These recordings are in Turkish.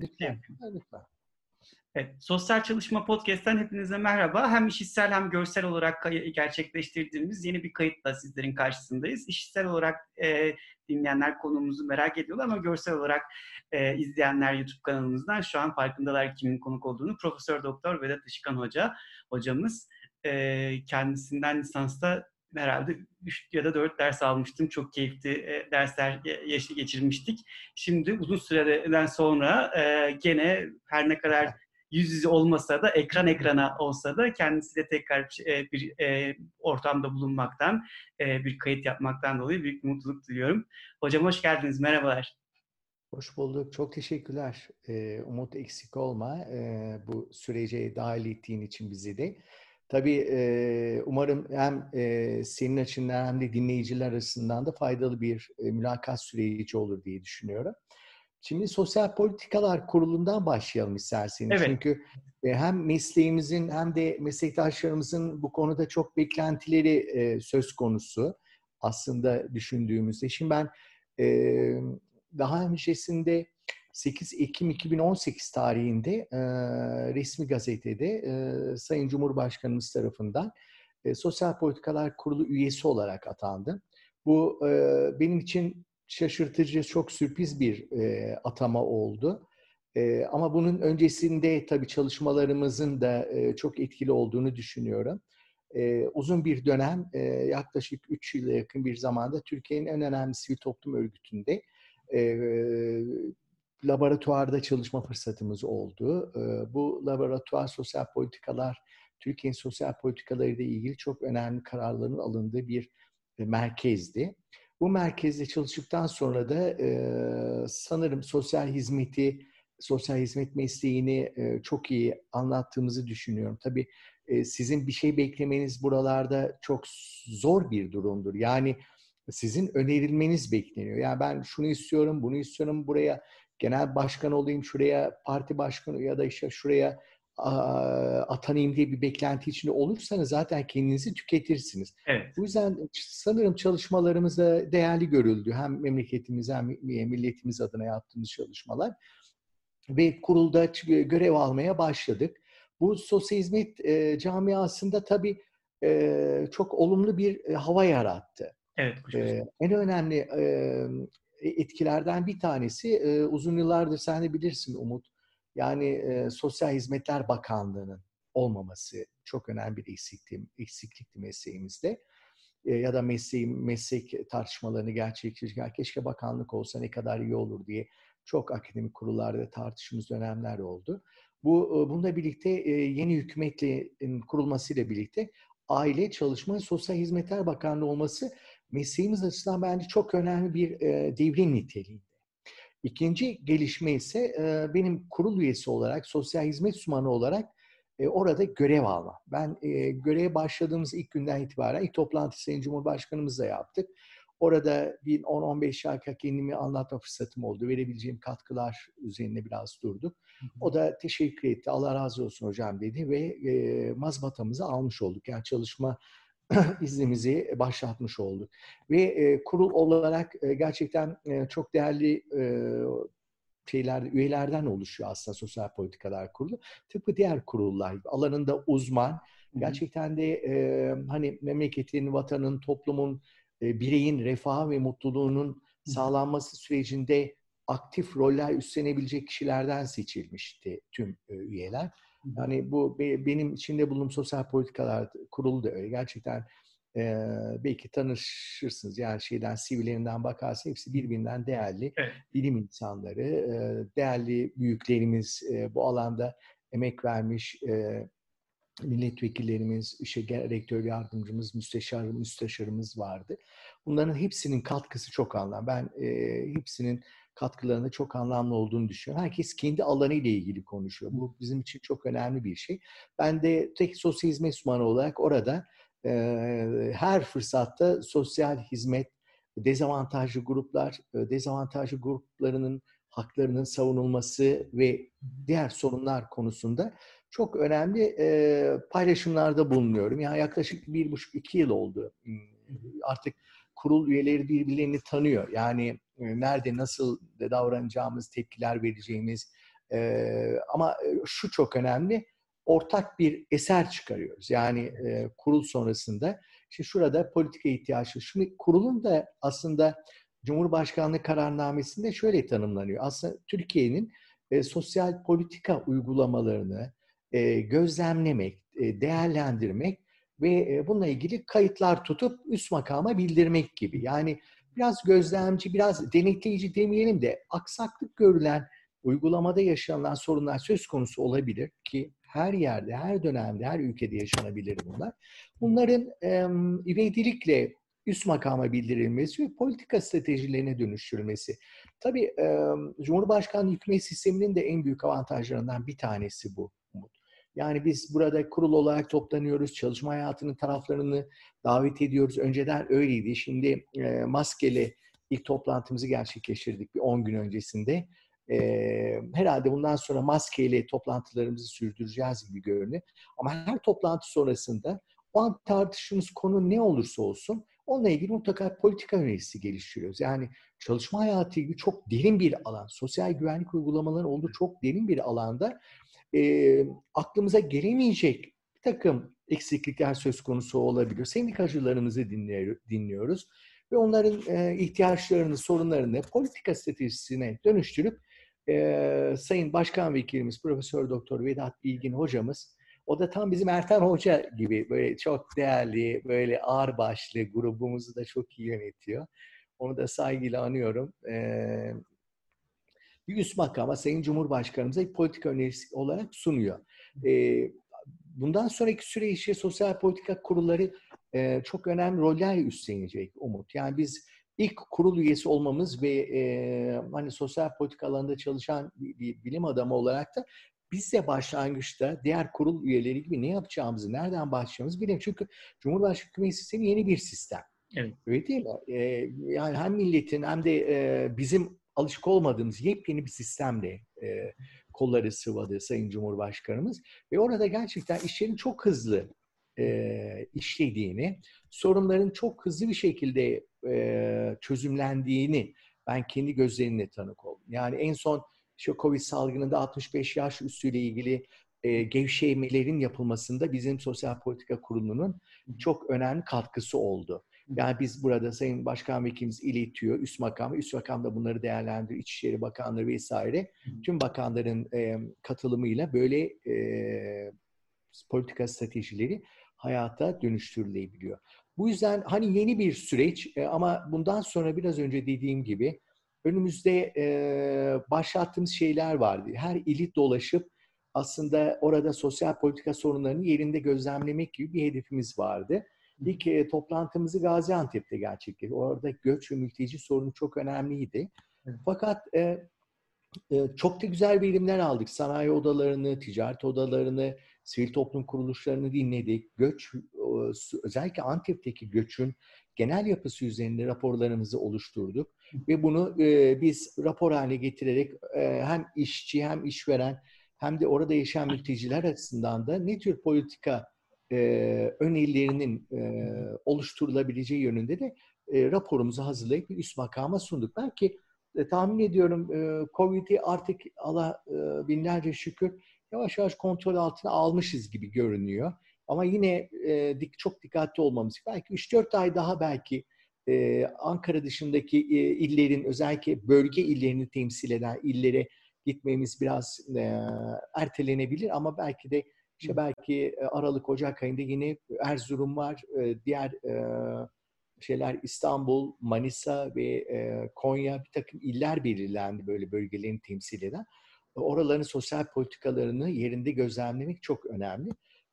Lütfen. Lütfen. Evet, Sosyal Çalışma Podcast'ten hepinize merhaba. Hem işitsel hem görsel olarak gerçekleştirdiğimiz yeni bir kayıtla sizlerin karşısındayız. İşitsel olarak e, dinleyenler konumuzu merak ediyorlar ama görsel olarak e, izleyenler YouTube kanalımızdan şu an farkındalar kimin konuk olduğunu. Profesör Doktor Vedat Işıkan Hoca hocamız e, kendisinden lisansta herhalde 3 ya da 4 ders almıştım. Çok keyifli e, dersler geçirmiştik. Şimdi uzun süreden sonra e, gene her ne kadar yüz yüze olmasa da ekran ekrana olsa da kendisiyle tekrar e, bir ortamda bulunmaktan, bir kayıt yapmaktan dolayı büyük mutluluk diliyorum. Hocam hoş geldiniz, merhabalar. Hoş bulduk, çok teşekkürler. Umut eksik olma bu sürece dahil ettiğin için bizi de. Tabii e, umarım hem e, senin açından hem de dinleyiciler arasından da faydalı bir e, mülakat süreci olur diye düşünüyorum. Şimdi Sosyal Politikalar Kurulu'ndan başlayalım isterseniz. Evet. Çünkü e, hem mesleğimizin hem de meslektaşlarımızın bu konuda çok beklentileri e, söz konusu aslında düşündüğümüzde. Şimdi ben daha öncesinde 8 Ekim 2018 tarihinde e, resmi gazetede e, Sayın Cumhurbaşkanımız tarafından e, Sosyal Politikalar Kurulu üyesi olarak atandım. Bu e, benim için şaşırtıcı, çok sürpriz bir e, atama oldu. E, ama bunun öncesinde tabii çalışmalarımızın da e, çok etkili olduğunu düşünüyorum. E, uzun bir dönem, e, yaklaşık 3 yıla yakın bir zamanda Türkiye'nin en önemli sivil toplum örgütünde e, laboratuvarda çalışma fırsatımız oldu. E, bu laboratuvar sosyal politikalar, Türkiye'nin sosyal politikaları ile ilgili çok önemli kararların alındığı bir e, merkezdi. Bu merkezde çalıştıktan sonra da e, sanırım sosyal hizmeti, sosyal hizmet mesleğini e, çok iyi anlattığımızı düşünüyorum. Tabii sizin bir şey beklemeniz buralarda çok zor bir durumdur. Yani sizin önerilmeniz bekleniyor. Yani ben şunu istiyorum, bunu istiyorum, buraya genel başkan olayım, şuraya parti başkanı ya da işte şuraya atanayım diye bir beklenti içinde olursanız zaten kendinizi tüketirsiniz. Evet. Bu yüzden sanırım çalışmalarımızda değerli görüldü. Hem memleketimiz hem milletimiz adına yaptığımız çalışmalar. Ve kurulda görev almaya başladık. Bu sosyal hizmet e, camiasında tabii e, çok olumlu bir e, hava yarattı. Evet. E, en önemli e, etkilerden bir tanesi e, uzun yıllardır sen de bilirsin Umut yani e, Sosyal Hizmetler Bakanlığı'nın olmaması çok önemli bir eksiklikti, eksiklikti mesleğimizde. E, ya da mesleğim, meslek tartışmalarını gerçekleştirirken keşke bakanlık olsa ne kadar iyi olur diye çok akademik kurullarda tartıştığımız dönemler oldu. Bu bununla birlikte e, yeni hükümetle kurulmasıyla birlikte Aile, Çalışma Sosyal Hizmetler Bakanlığı olması mesleğimiz açısından bence çok önemli bir e, devrim niteliğinde. İkinci gelişme ise benim kurul üyesi olarak, sosyal hizmet uzmanı olarak orada görev alma. Ben göreve başladığımız ilk günden itibaren ilk toplantı Sayın Cumhurbaşkanımızla yaptık. Orada bir 10-15 dakika kendimi anlatma fırsatım oldu. Verebileceğim katkılar üzerine biraz durduk. O da teşekkür etti. Allah razı olsun hocam dedi ve e, mazbatamızı almış olduk. Yani çalışma iznimizi başlatmış olduk. Ve e, kurul olarak e, gerçekten e, çok değerli e, şeyler, üyelerden oluşuyor aslında Sosyal Politikalar Kurulu. Tıpkı diğer kurullar alanında uzman, gerçekten de e, hani memleketin, vatanın, toplumun, e, bireyin refahı ve mutluluğunun sağlanması sürecinde aktif roller üstlenebilecek kişilerden seçilmişti tüm e, üyeler. Yani bu benim içinde bulunduğum sosyal politikalar kurulu da öyle. Gerçekten e, belki tanışırsınız. Yani şeyden sivillerinden bakarsa hepsi birbirinden değerli evet. bilim insanları, e, değerli büyüklerimiz e, bu alanda emek vermiş e, milletvekillerimiz, işte rektör yardımcımız, müsteşar, müsteşarımız vardı. Bunların hepsinin katkısı çok anlamlı. Ben e, hepsinin katkılarının çok anlamlı olduğunu düşünüyorum. Herkes kendi alanı ile ilgili konuşuyor. Bu bizim için çok önemli bir şey. Ben de tek sosyal hizmet uzmanı olarak orada e, her fırsatta sosyal hizmet, dezavantajlı gruplar, dezavantajlı gruplarının haklarının savunulması ve diğer sorunlar konusunda çok önemli e, paylaşımlarda bulunuyorum. Yani yaklaşık bir buçuk iki yıl oldu. Artık kurul üyeleri birbirlerini tanıyor. Yani e, nerede nasıl davranacağımız, tepkiler vereceğimiz, E, ama şu çok önemli, ortak bir eser çıkarıyoruz. Yani e, kurul sonrasında. İşte şurada politika ihtiyaçı. Şimdi kurulun da aslında Cumhurbaşkanlığı kararnamesinde şöyle tanımlanıyor. Aslında Türkiye'nin e, sosyal politika uygulamalarını e, gözlemlemek, e, değerlendirmek ve e, bununla ilgili kayıtlar tutup üst makama bildirmek gibi. Yani biraz gözlemci, biraz denetleyici demeyelim de aksaklık görülen uygulamada yaşanılan sorunlar söz konusu olabilir ki her yerde, her dönemde, her ülkede yaşanabilir bunlar. Bunların e, ivedilikle üst makama bildirilmesi ve politika stratejilerine dönüştürülmesi. Tabii e, Cumhurbaşkanlığı hükümet sisteminin de en büyük avantajlarından bir tanesi bu. Yani biz burada kurul olarak toplanıyoruz, çalışma hayatının taraflarını davet ediyoruz. Önceden öyleydi. Şimdi e, maskeli ilk toplantımızı gerçekleştirdik bir 10 gün öncesinde. E, herhalde bundan sonra maskeyle toplantılarımızı sürdüreceğiz gibi görünüyor. Ama her toplantı sonrasında o an tartıştığımız konu ne olursa olsun onunla ilgili mutlaka politika önerisi geliştiriyoruz. Yani çalışma hayatı gibi çok derin bir alan, sosyal güvenlik uygulamaları olduğu çok derin bir alanda e, aklımıza gelemeyecek bir takım eksiklikler söz konusu olabilir. Sendikacılarımızı dinliyoruz ve onların e, ihtiyaçlarını, sorunlarını politika stratejisine dönüştürüp e, Sayın Başkan Vekilimiz Profesör Doktor Vedat Bilgin hocamız o da tam bizim Ertan Hoca gibi böyle çok değerli, böyle ağır başlı grubumuzu da çok iyi yönetiyor. Onu da saygıyla anıyorum. Ee, bir üst makama Sayın Cumhurbaşkanımıza bir politika önerisi olarak sunuyor. Ee, bundan sonraki süre işi sosyal politika kurulları e, çok önemli roller üstlenecek Umut. Yani biz ilk kurul üyesi olmamız ve e, hani sosyal politika alanında çalışan bir, bir bilim adamı olarak da biz de başlangıçta diğer kurul üyeleri gibi ne yapacağımızı, nereden başlayacağımızı bilmiyoruz. Çünkü Cumhurbaşkanı Hükümet Sistemi yeni bir sistem. Evet. Öyle değil mi? Ee, yani hem milletin hem de e, bizim alışık olmadığımız yepyeni bir sistemle e, kolları sıvadı Sayın Cumhurbaşkanımız. Ve orada gerçekten işlerin çok hızlı e, işlediğini, sorunların çok hızlı bir şekilde e, çözümlendiğini ben kendi gözlerimle tanık oldum. Yani en son şu Covid salgınında 65 yaş üstüyle ilgili e, gevşemelerin yapılmasında bizim Sosyal Politika Kurulu'nun çok önemli katkısı oldu. Yani biz burada Sayın Başkan Vekilimiz iletiyor, üst makam, üst makam da bunları değerlendiriyor, İçişleri Bakanları vesaire. Tüm bakanların e, katılımıyla böyle e, politika stratejileri hayata dönüştürülebiliyor. Bu yüzden hani yeni bir süreç e, ama bundan sonra biraz önce dediğim gibi önümüzde e, başlattığımız şeyler vardı. Her ili dolaşıp aslında orada sosyal politika sorunlarını yerinde gözlemlemek gibi bir hedefimiz vardı. İlk e, toplantımızı Gaziantep'te gerçekleştirdik. Orada göç ve mülteci sorunu çok önemliydi. Fakat e, e, çok da güzel bilimler aldık. Sanayi odalarını, ticaret odalarını, sivil toplum kuruluşlarını dinledik. Göç, özellikle Antep'teki göçün genel yapısı üzerinde raporlarımızı oluşturduk. Ve bunu e, biz rapor haline getirerek e, hem işçi hem işveren hem de orada yaşayan mülteciler açısından da ne tür politika e, önerilerinin e, oluşturulabileceği yönünde de e, raporumuzu hazırlayıp bir üst makama sunduk. Belki e, tahmin ediyorum e, Covid'i artık Allah e, binlerce şükür yavaş yavaş kontrol altına almışız gibi görünüyor. Ama yine e, dik, çok dikkatli olmamız. Belki 3-4 ay daha belki e, Ankara dışındaki e, illerin özellikle bölge illerini temsil eden illere gitmemiz biraz e, ertelenebilir ama belki de işte belki Aralık Ocak ayında yine Erzurum var, e, diğer e, şeyler İstanbul, Manisa ve e, Konya bir takım iller belirlendi böyle bölgelerini temsil eden. Oraların sosyal politikalarını yerinde gözlemlemek çok önemli.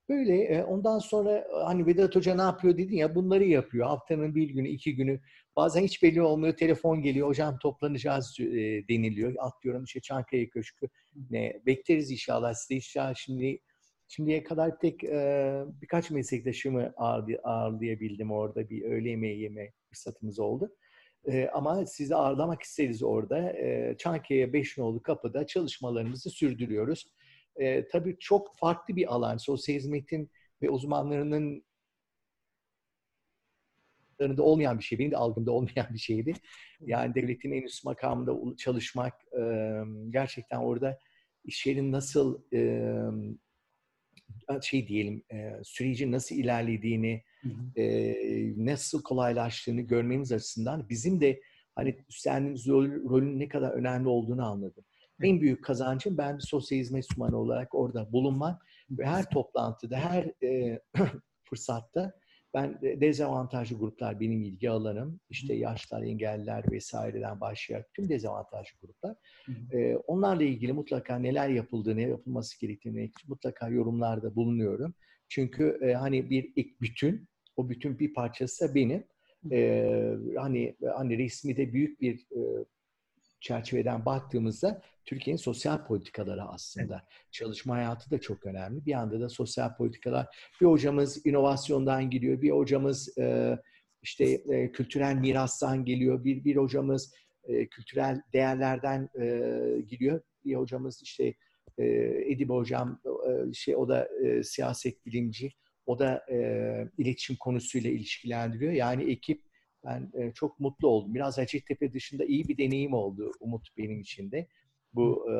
Böyle e, ondan sonra e, hani Vedat Hoca ne yapıyor dedin ya bunları yapıyor. Haftanın bir günü, iki günü. Bazen hiç belli olmuyor. Telefon geliyor. Hocam toplanacağız e, deniliyor. Atlıyorum işte Çankaya Köşkü. Ne, bekleriz inşallah size inşallah şimdi şimdiye kadar tek e, birkaç meslektaşımı ağırlay, ağırlayabildim orada. Bir öğle yemeği yeme fırsatımız oldu. E, ama sizi ağırlamak isteriz orada. E, Çankaya Beşnoğlu Kapı'da çalışmalarımızı sürdürüyoruz e, tabii çok farklı bir alan. Sosyal hizmetin ve uzmanlarının da olmayan bir şey. Benim de algımda olmayan bir şeydi. Yani devletin en üst makamında çalışmak, e, gerçekten orada iş yerinin nasıl e, şey diyelim e, sürecin nasıl ilerlediğini, hı hı. E, nasıl kolaylaştığını görmemiz açısından bizim de hani üstlendiğimiz rol, rolün ne kadar önemli olduğunu anladım. En büyük kazancım ben bir sosyal hizmet uzmanı olarak orada bulunmak ve her toplantıda, her e, fırsatta ben dezavantajlı gruplar benim ilgi alanım. İşte yaşlar, engelliler vesaireden başlayarak tüm dezavantajlı gruplar. Ee, onlarla ilgili mutlaka neler yapıldığını, yapılması gerektiğini mutlaka yorumlarda bulunuyorum. Çünkü e, hani bir ek bütün, o bütün bir parçası da benim. Ee, hani hani resmi de büyük bir e, çerçeveden baktığımızda Türkiye'nin sosyal politikaları aslında. Evet. Çalışma hayatı da çok önemli. Bir anda da sosyal politikalar. Bir hocamız inovasyondan geliyor, bir hocamız e, işte e, kültürel mirastan geliyor, bir bir hocamız e, kültürel değerlerden e, geliyor, bir hocamız işte e, Edip hocam e, şey o da e, siyaset bilimci, o da e, iletişim konusuyla ilişkilendiriyor. Yani ekip ben e, çok mutlu oldum. Biraz Hacettepe dışında iyi bir deneyim oldu Umut benim için de bu e,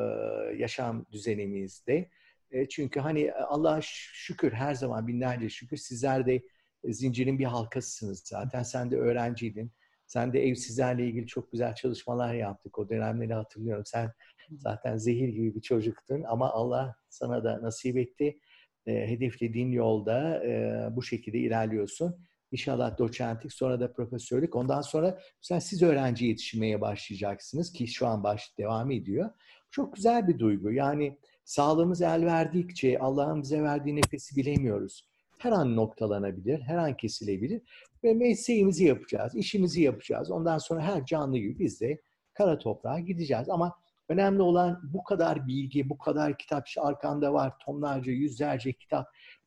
yaşam düzenimizde. E, çünkü hani Allah şükür her zaman binlerce şükür sizler de zincirin bir halkasısınız zaten. Sen de öğrenciydin. Sen de evsizlerle ilgili çok güzel çalışmalar yaptık. O dönemleri hatırlıyorum. Sen zaten zehir gibi bir çocuktun ama Allah sana da nasip etti. E, hedeflediğin yolda e, bu şekilde ilerliyorsun. İnşallah doçentlik, sonra da profesörlük. Ondan sonra mesela siz öğrenci yetiştirmeye başlayacaksınız ki şu an baş devam ediyor. Çok güzel bir duygu. Yani sağlığımız el verdikçe Allah'ın bize verdiği nefesi bilemiyoruz. Her an noktalanabilir, her an kesilebilir ve mesleğimizi yapacağız, işimizi yapacağız. Ondan sonra her canlı gibi biz de kara toprağa gideceğiz. Ama önemli olan bu kadar bilgi, bu kadar kitap işte arkanda var, tonlarca, yüzlerce kitap.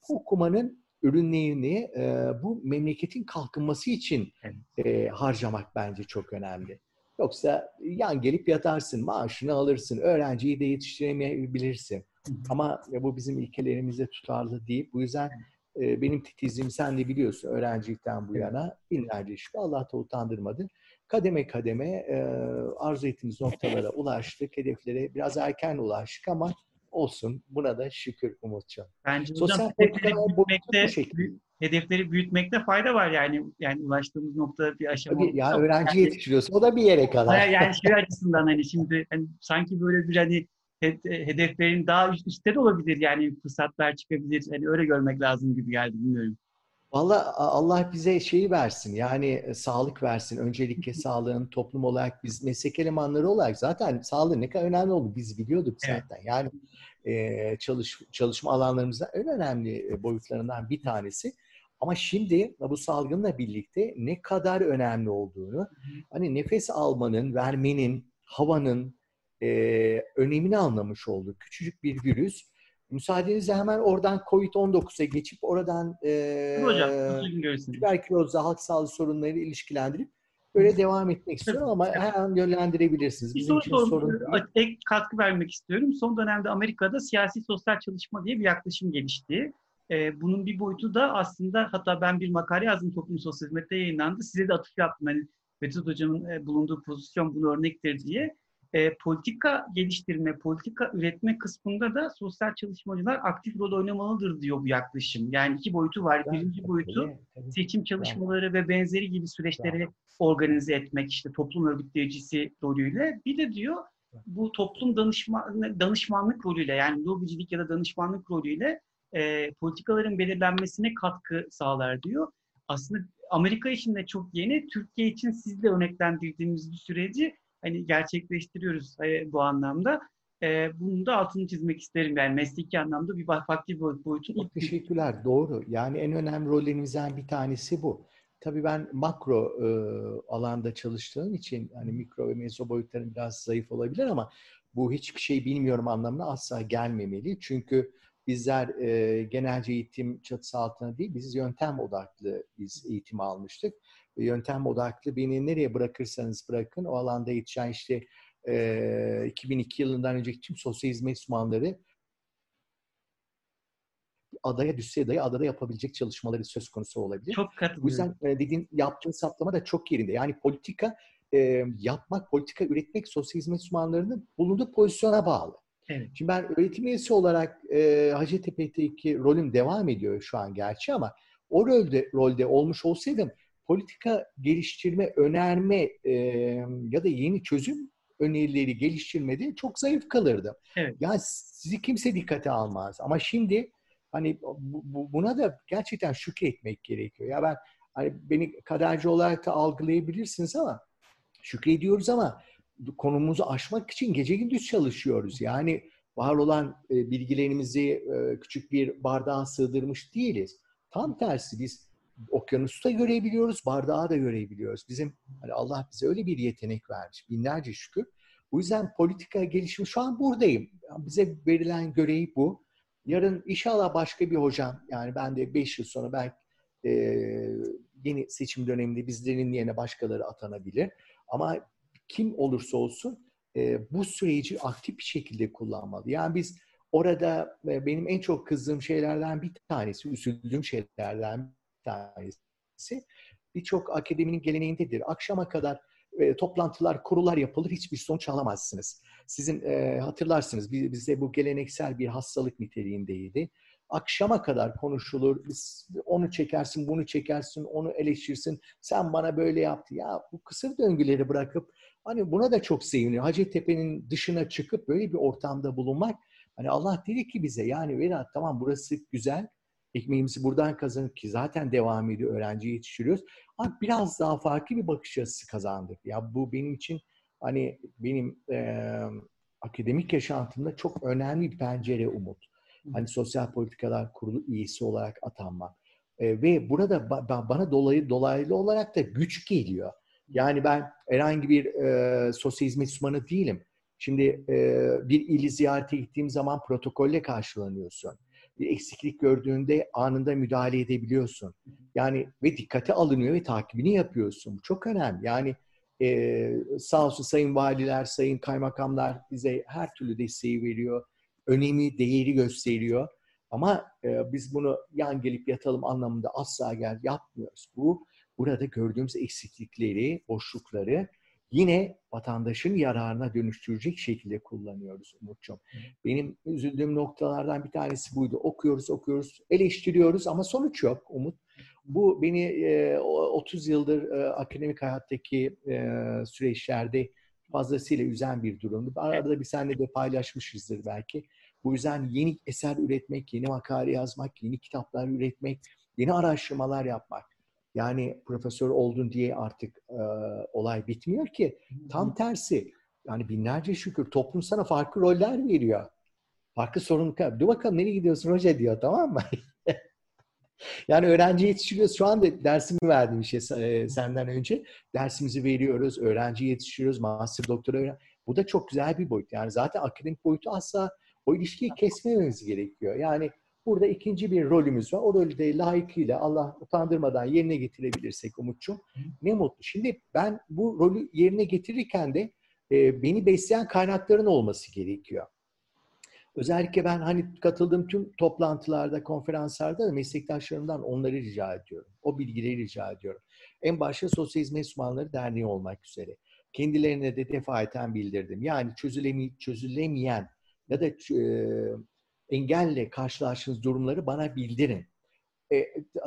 Bu okumanın ürünlerini e, bu memleketin kalkınması için e, harcamak bence çok önemli. Yoksa yan gelip yatarsın, maaşını alırsın, öğrenciyi de yetiştiremeyebilirsin. Ama bu bizim ilkelerimizde tutarlı değil. Bu yüzden e, benim titizliğim sen de biliyorsun öğrencilikten bu yana binlerce iş. Allah da utandırmadı. Kademe kademe e, arzu ettiğimiz noktalara ulaştık, hedeflere biraz erken ulaştık ama olsun. Buna da şükür Umutcan. Bence Sosyal hocam hedefleri büyütmekte, hedefleri büyütmekte fayda var yani yani ulaştığımız nokta bir aşama. Tabii ya öğrenci yani, yetiştiriyorsun o da bir yere kadar. Yani şey açısından hani şimdi hani sanki böyle bir hani hedeflerin daha üst üstte de olabilir yani fırsatlar çıkabilir. Hani öyle görmek lazım gibi geldi bilmiyorum. Valla Allah bize şeyi versin yani e, sağlık versin. Öncelikle sağlığın toplum olarak biz meslek elemanları olarak zaten sağlığın ne kadar önemli olduğunu biz biliyorduk zaten. Evet. Yani e, çalış, çalışma alanlarımızda en önemli e, boyutlarından bir tanesi. Ama şimdi bu salgınla birlikte ne kadar önemli olduğunu, hani nefes almanın, vermenin, havanın e, önemini anlamış olduk. Küçücük bir virüs Müsaadenizle hemen oradan COVID-19'a geçip oradan e, Hocam, tüberkülozla halk sağlığı sorunları ilişkilendirip böyle devam etmek istiyorum ama her an yönlendirebilirsiniz. Bir soru, soru, sorun ek katkı vermek istiyorum. Son dönemde Amerika'da siyasi sosyal çalışma diye bir yaklaşım gelişti. Ee, bunun bir boyutu da aslında hatta ben bir makale yazdım toplum sosyal hizmette yayınlandı. Size de atıf yaptım. Hani Vedat Hocam'ın bulunduğu pozisyon bunu örnektir diye e, politika geliştirme, politika üretme kısmında da sosyal çalışmacılar aktif rol oynamalıdır diyor bu yaklaşım. Yani iki boyutu var. Birinci boyutu seçim çalışmaları ve benzeri gibi süreçleri organize etmek işte toplum örgütleyicisi rolüyle. Bir de diyor bu toplum danışma, danışmanlık rolüyle yani lobicilik ya da danışmanlık rolüyle e, politikaların belirlenmesine katkı sağlar diyor. Aslında Amerika için de çok yeni, Türkiye için sizle örneklendirdiğimiz bir süreci hani gerçekleştiriyoruz e, bu anlamda. E, bunu da altını çizmek isterim. Yani mesleki anlamda bir farklı bir boyutu. Çok teşekkürler. Doğru. Yani en önemli rollerimizden bir tanesi bu. Tabii ben makro e, alanda çalıştığım için hani mikro ve mezo boyutların biraz zayıf olabilir ama bu hiçbir şey bilmiyorum anlamına asla gelmemeli. Çünkü bizler e, genelce eğitim çatısı altında değil, biz yöntem odaklı biz eğitim almıştık yöntem odaklı beni nereye bırakırsanız bırakın o alanda yetişen işte e, 2002 yılından önceki tüm sosyal hizmet uzmanları adaya düşse dahi adada yapabilecek çalışmaları söz konusu olabilir. Çok katılıyorum. Bu yüzden e, dediğin yaptığın saplama da çok yerinde. Yani politika e, yapmak, politika üretmek sosyal hizmet uzmanlarının bulunduğu pozisyona bağlı. Evet. Şimdi ben öğretim üyesi olarak e, Hacettepe'deki rolüm devam ediyor şu an gerçi ama o rolde, rolde olmuş olsaydım politika geliştirme, önerme e, ya da yeni çözüm önerileri geliştirmede çok zayıf kalırdım. Evet. Yani sizi kimse dikkate almaz. Ama şimdi hani bu, buna da gerçekten şükretmek gerekiyor. Ya ben hani beni kaderci olarak da algılayabilirsiniz ama şükrediyoruz ama konumuzu aşmak için gece gündüz çalışıyoruz. Yani var olan e, bilgilerimizi e, küçük bir bardağa sığdırmış değiliz. Tam tersi biz okyanusu da görebiliyoruz, bardağı da görebiliyoruz. Bizim hani Allah bize öyle bir yetenek vermiş. Binlerce şükür. Bu yüzden politika gelişimi şu an buradayım. Bize verilen görev bu. Yarın inşallah başka bir hocam yani ben de 5 yıl sonra belki e, yeni seçim döneminde bizlerin yerine başkaları atanabilir. Ama kim olursa olsun e, bu süreci aktif bir şekilde kullanmalı. Yani biz orada e, benim en çok kızdığım şeylerden bir tanesi, üzüldüğüm şeylerden tanesi birçok akademinin geleneğindedir. Akşama kadar e, toplantılar, kurular yapılır, hiçbir sonuç alamazsınız. Sizin e, hatırlarsınız bizde bu geleneksel bir hastalık niteliğindeydi. Akşama kadar konuşulur, onu çekersin, bunu çekersin, onu eleştirsin. Sen bana böyle yaptı. Ya bu kısır döngüleri bırakıp hani buna da çok seviniyor. Hacettepe'nin dışına çıkıp böyle bir ortamda bulunmak Hani Allah dedi ki bize yani Vedat tamam burası güzel. Ekmeğimizi buradan kazanıp ki zaten devam ediyor. Öğrenci yetiştiriyoruz. Ama biraz daha farklı bir bakış açısı kazandık. Ya bu benim için hani benim e, akademik yaşantımda çok önemli bir pencere umut. Hani sosyal politikalar kurulu üyesi olarak atanmak. E, ve burada ba- bana dolayı dolaylı olarak da güç geliyor. Yani ben herhangi bir e, sosyal hizmet uzmanı değilim. Şimdi e, bir ili ziyarete gittiğim zaman protokolle karşılanıyorsun. Bir eksiklik gördüğünde anında müdahale edebiliyorsun. Yani ve dikkate alınıyor ve takibini yapıyorsun. Çok önemli. Yani e, sağ olsun sayın valiler, sayın kaymakamlar bize her türlü desteği veriyor. Önemi, değeri gösteriyor. Ama e, biz bunu yan gelip yatalım anlamında asla gel yapmıyoruz. Bu burada gördüğümüz eksiklikleri, boşlukları yine vatandaşın yararına dönüştürecek şekilde kullanıyoruz Umut'cum. Benim üzüldüğüm noktalardan bir tanesi buydu. Okuyoruz, okuyoruz, eleştiriyoruz ama sonuç yok Umut. Bu beni e, 30 yıldır e, akademik hayattaki e, süreçlerde fazlasıyla üzen bir durumdu. Arada bir seninle de paylaşmışızdır belki. Bu yüzden yeni eser üretmek, yeni makale yazmak, yeni kitaplar üretmek, yeni araştırmalar yapmak yani profesör oldun diye artık e, olay bitmiyor ki. Tam tersi. Yani binlerce şükür toplum sana farklı roller veriyor. Farklı sorumluluklar. Dur bakalım nereye gidiyorsun hoca diyor tamam mı? yani öğrenci yetiştiriyoruz. Şu anda dersimi verdiğim şey e, senden önce. Dersimizi veriyoruz. Öğrenci yetiştiriyoruz. Master doktora öğren. Bu da çok güzel bir boyut. Yani zaten akademik boyutu asla o ilişkiyi kesmememiz gerekiyor. Yani Burada ikinci bir rolümüz var. O rolü de layıkıyla Allah utandırmadan yerine getirebilirsek Umut'cum ne mutlu. Şimdi ben bu rolü yerine getirirken de e, beni besleyen kaynakların olması gerekiyor. Özellikle ben hani katıldığım tüm toplantılarda, konferanslarda da meslektaşlarımdan onları rica ediyorum. O bilgileri rica ediyorum. En başta Sosyal Hizmet Uzmanları Derneği olmak üzere. Kendilerine de defaten bildirdim. Yani çözülemi, çözülemeyen ya da e, engelle karşılaştığınız durumları bana bildirin. E,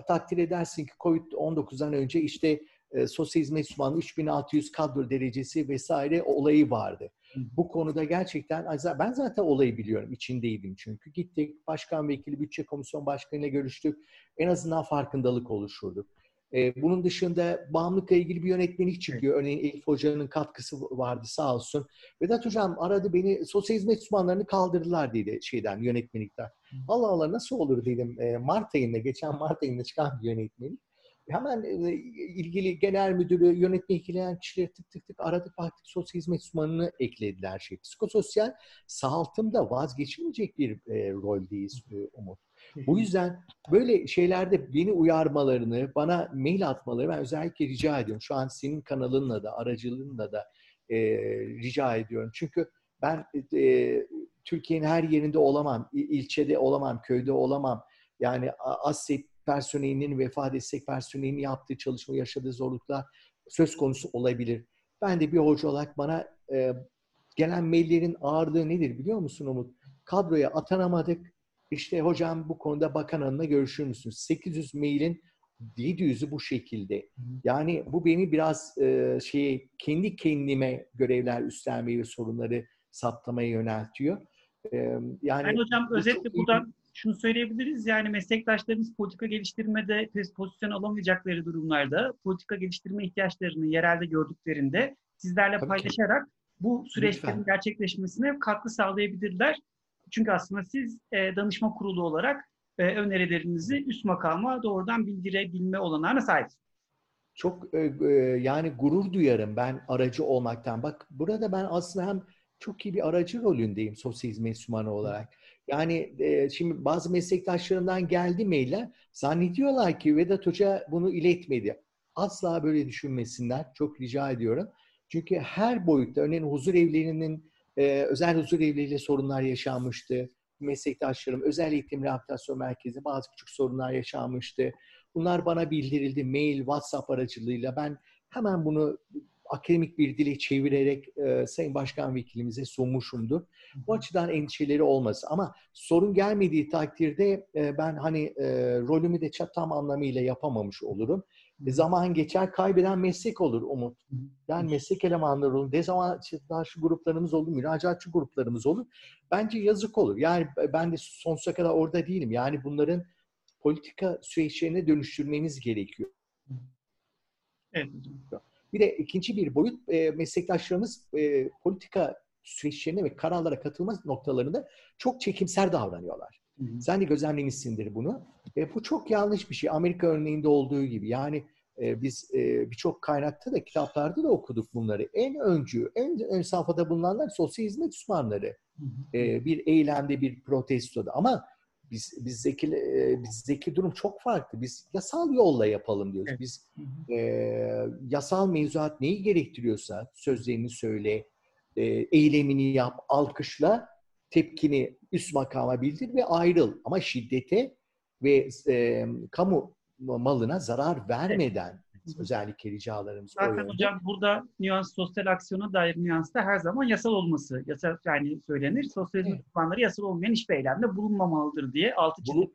takdir edersin ki COVID-19'dan önce işte e, sosyal hizmet uzmanlığı 3600 kadro derecesi vesaire olayı vardı. Bu konuda gerçekten ben zaten olayı biliyorum. içindeydim çünkü. Gittik başkan vekili bütçe komisyon başkanıyla görüştük. En azından farkındalık oluşturduk. Ee, bunun dışında bağımlılıkla ilgili bir yönetmenlik çıkıyor. Örneğin Elif Hoca'nın katkısı vardı sağ olsun. Vedat Hocam aradı beni sosyal hizmet uzmanlarını kaldırdılar dedi şeyden yönetmelikten. Allah Allah nasıl olur dedim. E, Mart ayında geçen Mart ayında çıkan bir yönetmelik. Hemen e, ilgili genel müdürü, yönetme ilgilenen kişileri tık tık tık aradık baktık sosyal hizmet uzmanını eklediler. Şey. Psikososyal sağaltımda vazgeçilmeyecek bir e, roldeyiz e, Umut. Bu yüzden böyle şeylerde beni uyarmalarını, bana mail atmaları ben özellikle rica ediyorum. Şu an senin kanalınla da, aracılığınla da e, rica ediyorum. Çünkü ben e, Türkiye'nin her yerinde olamam, ilçede olamam, köyde olamam. Yani ASSEP personelinin, vefa destek personelinin yaptığı çalışma, yaşadığı zorluklar söz konusu olabilir. Ben de bir hoca olarak bana e, gelen maillerin ağırlığı nedir biliyor musun Umut? Kadroya atanamadık. İşte hocam bu konuda bakan hanımla görüşür müsünüz? 800 mailin 700'ü bu şekilde. Yani bu beni biraz e, şey kendi kendime görevler üstlenmeyi ve sorunları saptamaya yöneltiyor. E, yani, yani hocam özetle buradan iyi. şunu söyleyebiliriz. Yani meslektaşlarımız politika geliştirmede pozisyon alamayacakları durumlarda politika geliştirme ihtiyaçlarını yerelde gördüklerinde sizlerle Tabii paylaşarak ki. bu süreçlerin Lütfen. gerçekleşmesine katkı sağlayabilirler. Çünkü aslında siz e, danışma kurulu olarak e, önerilerinizi üst makama doğrudan bildirebilme olanağına sahipsiniz. Çok e, e, yani gurur duyarım ben aracı olmaktan. Bak burada ben aslında hem çok iyi bir aracı rolündeyim sosyal hizmet uzmanı olarak. Yani e, şimdi bazı meslektaşlarımdan geldi mailler zannediyorlar ki Vedat Hoca bunu iletmedi. Asla böyle düşünmesinler. Çok rica ediyorum. Çünkü her boyutta örneğin huzur evlerinin e, özel huzur evleriyle sorunlar yaşanmıştı meslektaşlarım özel eğitim rehabilitasyon merkezi bazı küçük sorunlar yaşanmıştı. Bunlar bana bildirildi mail, WhatsApp aracılığıyla. Ben hemen bunu akademik bir dile çevirerek e, Sayın Başkan Vekilimize sunmuşumdur. Bu açıdan endişeleri olmaz. Ama sorun gelmediği takdirde e, ben hani e, rolümü de tam anlamıyla yapamamış olurum. Zaman geçer, kaybeden meslek olur Umut. Yani meslek elemanları olur, dezavantajlı gruplarımız olur, müracaatçı gruplarımız olur. Bence yazık olur. Yani ben de sonsuza kadar orada değilim. Yani bunların politika süreçlerine dönüştürmemiz gerekiyor. Evet. Bir de ikinci bir boyut e, meslektaşlarımız e, politika süreçlerine ve kararlara katılma noktalarında çok çekimser davranıyorlar. Sen de gözlemlemişsindir bunu. E, bu çok yanlış bir şey. Amerika örneğinde olduğu gibi. Yani e, biz e, birçok kaynakta da kitaplarda da okuduk bunları. En öncü, en ön safhada bulunanlar sosyal hizmet uzmanları. E, bir eylemde, bir protestoda. Ama biz bizdeki e, bizdeki durum çok farklı. Biz yasal yolla yapalım diyoruz. Evet. Biz e, yasal mevzuat neyi gerektiriyorsa sözlerini söyle, e, eylemini yap, alkışla, tepkini üst makama bildir ve ayrıl. Ama şiddete ve e, kamu malına zarar vermeden evet. özellikle ricalarımız Zaten hocam burada nüans sosyal aksiyona dair nüans da her zaman yasal olması. Yasal yani söylenir. Sosyal evet. yasal olmayan hiçbir eylemde bulunmamalıdır diye altı çizim.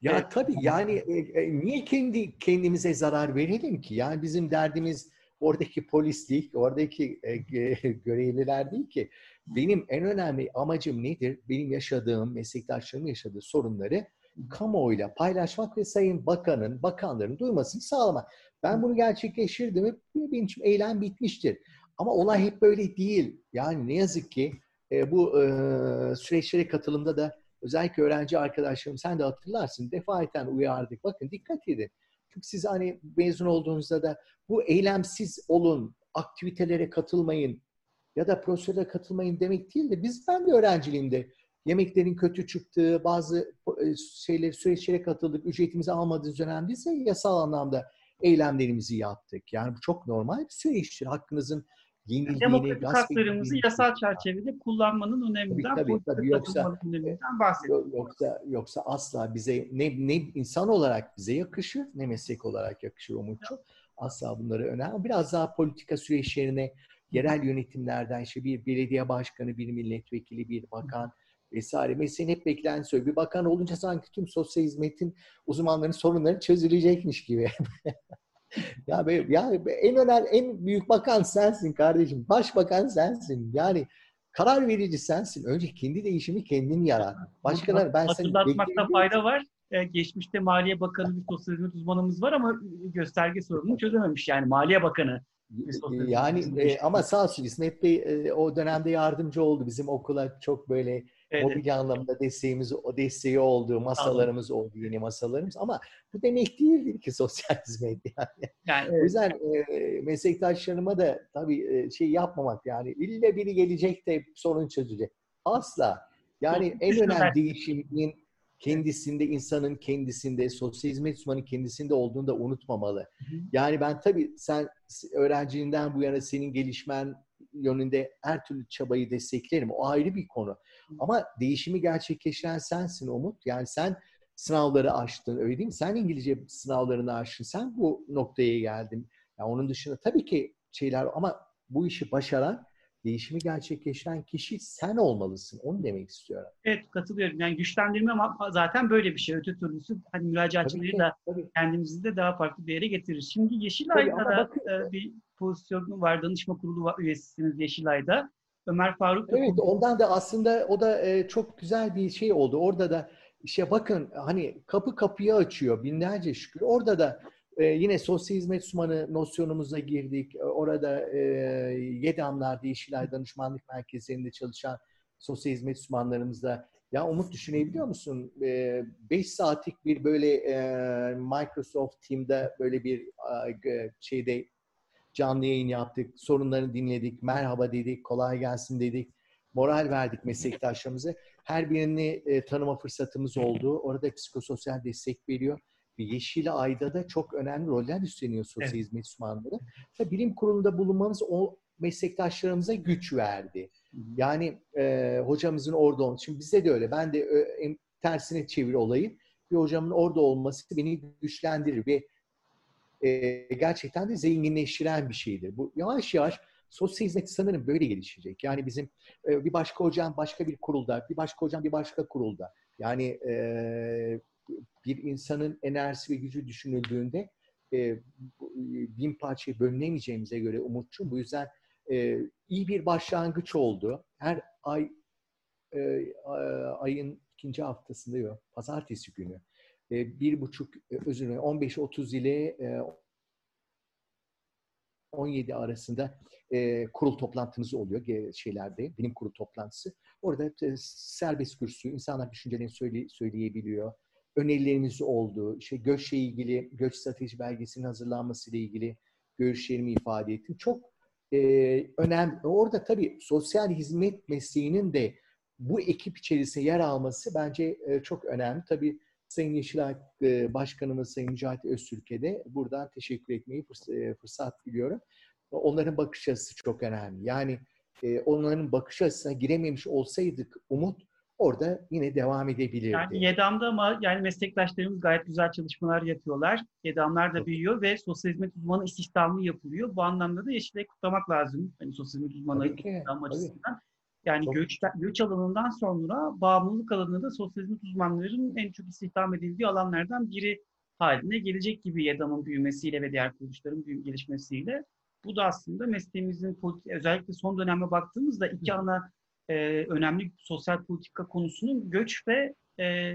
Ya evet. tabii yani e, e, niye kendi kendimize zarar verelim ki? Yani bizim derdimiz oradaki polis değil, oradaki e, görevliler değil ki. Benim en önemli amacım nedir? Benim yaşadığım, meslektaşlarımın yaşadığı sorunları kamuoyuyla paylaşmak ve Sayın Bakan'ın, bakanların duymasını sağlamak. Ben bunu gerçekleştirdim ve benim için eylem bitmiştir. Ama olay hep böyle değil. Yani ne yazık ki e, bu e, süreçlere katılımda da özellikle öğrenci arkadaşlarım sen de hatırlarsın defaten uyardık. Bakın dikkat edin. Çünkü siz hani mezun olduğunuzda da bu eylemsiz olun, aktivitelere katılmayın ya da prosedüre katılmayın demek değil de biz ben de öğrenciliğimde yemeklerin kötü çıktığı, bazı e, şeyleri süreçlere katıldık, ücretimizi almadığımız dönemde ise yasal anlamda eylemlerimizi yaptık. Yani bu çok normal bir süreçtir. Hakkınızın yenildiğini, Demokratik haklarımızı yasal çerçevede kullanmanın öneminden, tabii, tabii, tabii. Yoksa, öneminden bahsediyoruz. Yoksa, yoksa asla bize ne, ne insan olarak bize yakışır ne meslek olarak yakışır Umut'cum. Asla bunları önemli. Biraz daha politika süreçlerine yerel yönetimlerden işte bir belediye başkanı, bir milletvekili, bir bakan, vesaire. Mesleğin hep beklentisi Bir bakan olunca sanki tüm sosyal hizmetin uzmanların sorunları çözülecekmiş gibi. ya, be, ya en önemli, en büyük bakan sensin kardeşim. Başbakan sensin. Yani karar verici sensin. Önce kendi değişimi kendin yarat. Başkaları ben seni Hatırlatmakta fayda var. Ee, geçmişte Maliye Bakanı bir sosyal hizmet uzmanımız var ama gösterge sorununu çözememiş. Yani Maliye Bakanı yani e, ama sağ olsun İsmet Bey e, o dönemde yardımcı oldu. Bizim okula çok böyle Evet. Mobilya anlamında desteğimiz, o desteği oldu, masalarımız oldu, yeni masalarımız. Ama bu demek değildir ki sosyal hizmet yani. yani. O yüzden e, meslektaşlarıma da tabii e, şey yapmamak yani ille biri gelecek de sorun çözecek. Asla. Yani en önemli değişimin kendisinde, insanın kendisinde, sosyal hizmet uzmanı kendisinde olduğunu da unutmamalı. Hı hı. Yani ben tabii sen öğrenciliğinden bu yana senin gelişmen yönünde her türlü çabayı desteklerim. O ayrı bir konu. Ama değişimi gerçekleştiren sensin Umut. Yani sen sınavları aştın öyle değil mi? Sen İngilizce sınavlarını aştın. Sen bu noktaya geldin. Yani onun dışında tabii ki şeyler ama bu işi başaran değişimi gerçekleştiren kişi sen olmalısın. Onu demek istiyorum. Evet katılıyorum. Yani güçlendirme zaten böyle bir şey. Öte türlüsü hani müracaatçıları da kendimizi de daha farklı bir yere getirir. Şimdi Yeşilay'da da e, bir pozisyonu var. Danışma kurulu üyesisiniz Yeşilay'da. Ömer Faruk. Evet ondan da aslında o da e, çok güzel bir şey oldu. Orada da işte bakın hani kapı kapıyı açıyor binlerce şükür. Orada da e, yine sosyal hizmet uzmanı nosyonumuza girdik. E, orada e, Yedamlar Yeşilay Danışmanlık Merkezi'nde çalışan sosyal hizmet uzmanlarımızla ya Umut düşünebiliyor musun? 5 e, saatlik bir böyle e, Microsoft Team'de böyle bir e, şeyde canlı yayın yaptık. Sorunlarını dinledik. Merhaba dedik. Kolay gelsin dedik. Moral verdik meslektaşlarımıza. Her birini e, tanıma fırsatımız oldu. Orada psikososyal destek veriyor. Yeşil Ay'da da çok önemli roller üstleniyor sosyal evet. hizmet uzmanları. Ve bilim kurulunda bulunmamız o meslektaşlarımıza güç verdi. Yani e, hocamızın orada olması. Şimdi bizde de öyle. Ben de e, tersine çevir olayı. Bir hocamın orada olması beni güçlendirir ve e, gerçekten de zenginleştiren bir şeydir. Bu yavaş yavaş sosyal hizmet sanırım böyle gelişecek. Yani bizim e, bir başka hocam başka bir kurulda, bir başka hocam bir başka kurulda. Yani e, bir insanın enerjisi ve gücü düşünüldüğünde e, bin parçaya bölünemeyeceğimize göre Umutçum bu yüzden e, iyi bir başlangıç oldu. Her ay e, ayın ikinci haftasında yok, pazartesi günü e, bir buçuk e, özür dilerim 15-30 ile e, 17 arasında e, kurul toplantımız oluyor e, şeylerde, bilim kurul toplantısı. Orada e, serbest kürsü, insanlar düşüncelerini söyle, söyleyebiliyor. Önerilerimiz oldu. İşte göçle ilgili, göç strateji belgesinin hazırlanması ile ilgili görüşlerimi ifade ettim. Çok e, önemli. Orada tabii sosyal hizmet mesleğinin de bu ekip içerisinde yer alması bence e, çok önemli. Tabii Sayın Yeşilay e, Başkanımız Sayın Mücahit Öztürk'e de buradan teşekkür etmeyi e, fırsat biliyorum. Onların bakış açısı çok önemli. Yani e, onların bakış açısına girememiş olsaydık Umut orada yine devam edebilirdi. Yani YEDAM'da ama yani meslektaşlarımız gayet güzel çalışmalar yapıyorlar. YEDAM'lar da büyüyor ve sosyal hizmet uzmanı istihdamı yapılıyor. Bu anlamda da Yeşilay'ı kutlamak lazım. Hani sosyal hizmet uzmanı istihdam açısından. Yani çok... göç, göç alanından sonra bağımlılık alanında da sosyal hizmet uzmanlarının en çok istihdam edildiği alanlardan biri haline gelecek gibi YEDAM'ın büyümesiyle ve diğer kuruluşların gelişmesiyle. Bu da aslında mesleğimizin özellikle son döneme baktığımızda iki ana e, önemli sosyal politika konusunun göç ve e,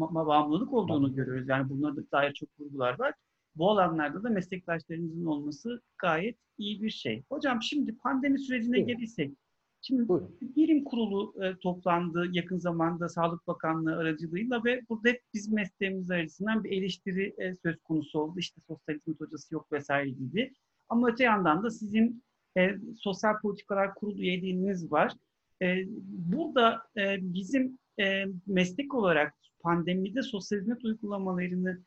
bağımlılık olduğunu görüyoruz. Yani bunlara dair çok vurgular var. Bu alanlarda da meslektaşlarımızın olması gayet iyi bir şey. Hocam şimdi pandemi sürecine evet. gelirsek, Şimdi Buyurun. bilim kurulu e, toplandı yakın zamanda Sağlık Bakanlığı aracılığıyla ve burada hep bizim mesleğimiz arasından bir eleştiri e, söz konusu oldu. İşte sosyal hizmet hocası yok vesaire gibi. Ama öte yandan da sizin e, Sosyal Politikalar Kurulu üyeliğiniz var. E, burada e, bizim e, meslek olarak pandemide sosyal hizmet uygulamalarını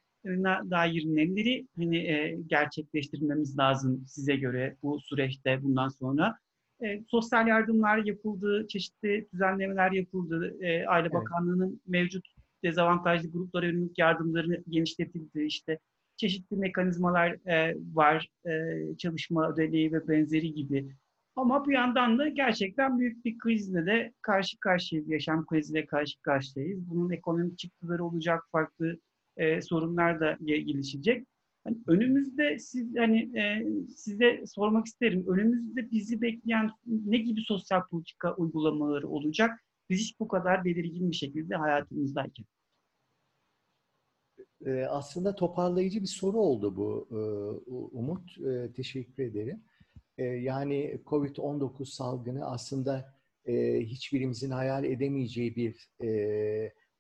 dair neleri hani e, gerçekleştirmemiz lazım size göre bu süreçte bundan sonra? E, sosyal yardımlar yapıldı, çeşitli düzenlemeler yapıldı. E, Aile evet. Bakanlığı'nın mevcut dezavantajlı gruplara yönelik yardımlarını genişletildi. İşte çeşitli mekanizmalar e, var, e, çalışma ödeneği ve benzeri gibi. Ama bir yandan da gerçekten büyük bir krizle de karşı karşıyayız, yaşam kriziyle karşı karşıyayız. Bunun ekonomik çıktıları olacak, farklı e, sorunlar da gelişecek. Hani önümüzde siz hani e, size sormak isterim. Önümüzde bizi bekleyen ne gibi sosyal politika uygulamaları olacak? Biz hiç bu kadar belirgin bir şekilde hayatımızdayken. E, aslında toparlayıcı bir soru oldu bu e, Umut. E, teşekkür ederim. Yani COVID-19 salgını aslında hiçbirimizin hayal edemeyeceği bir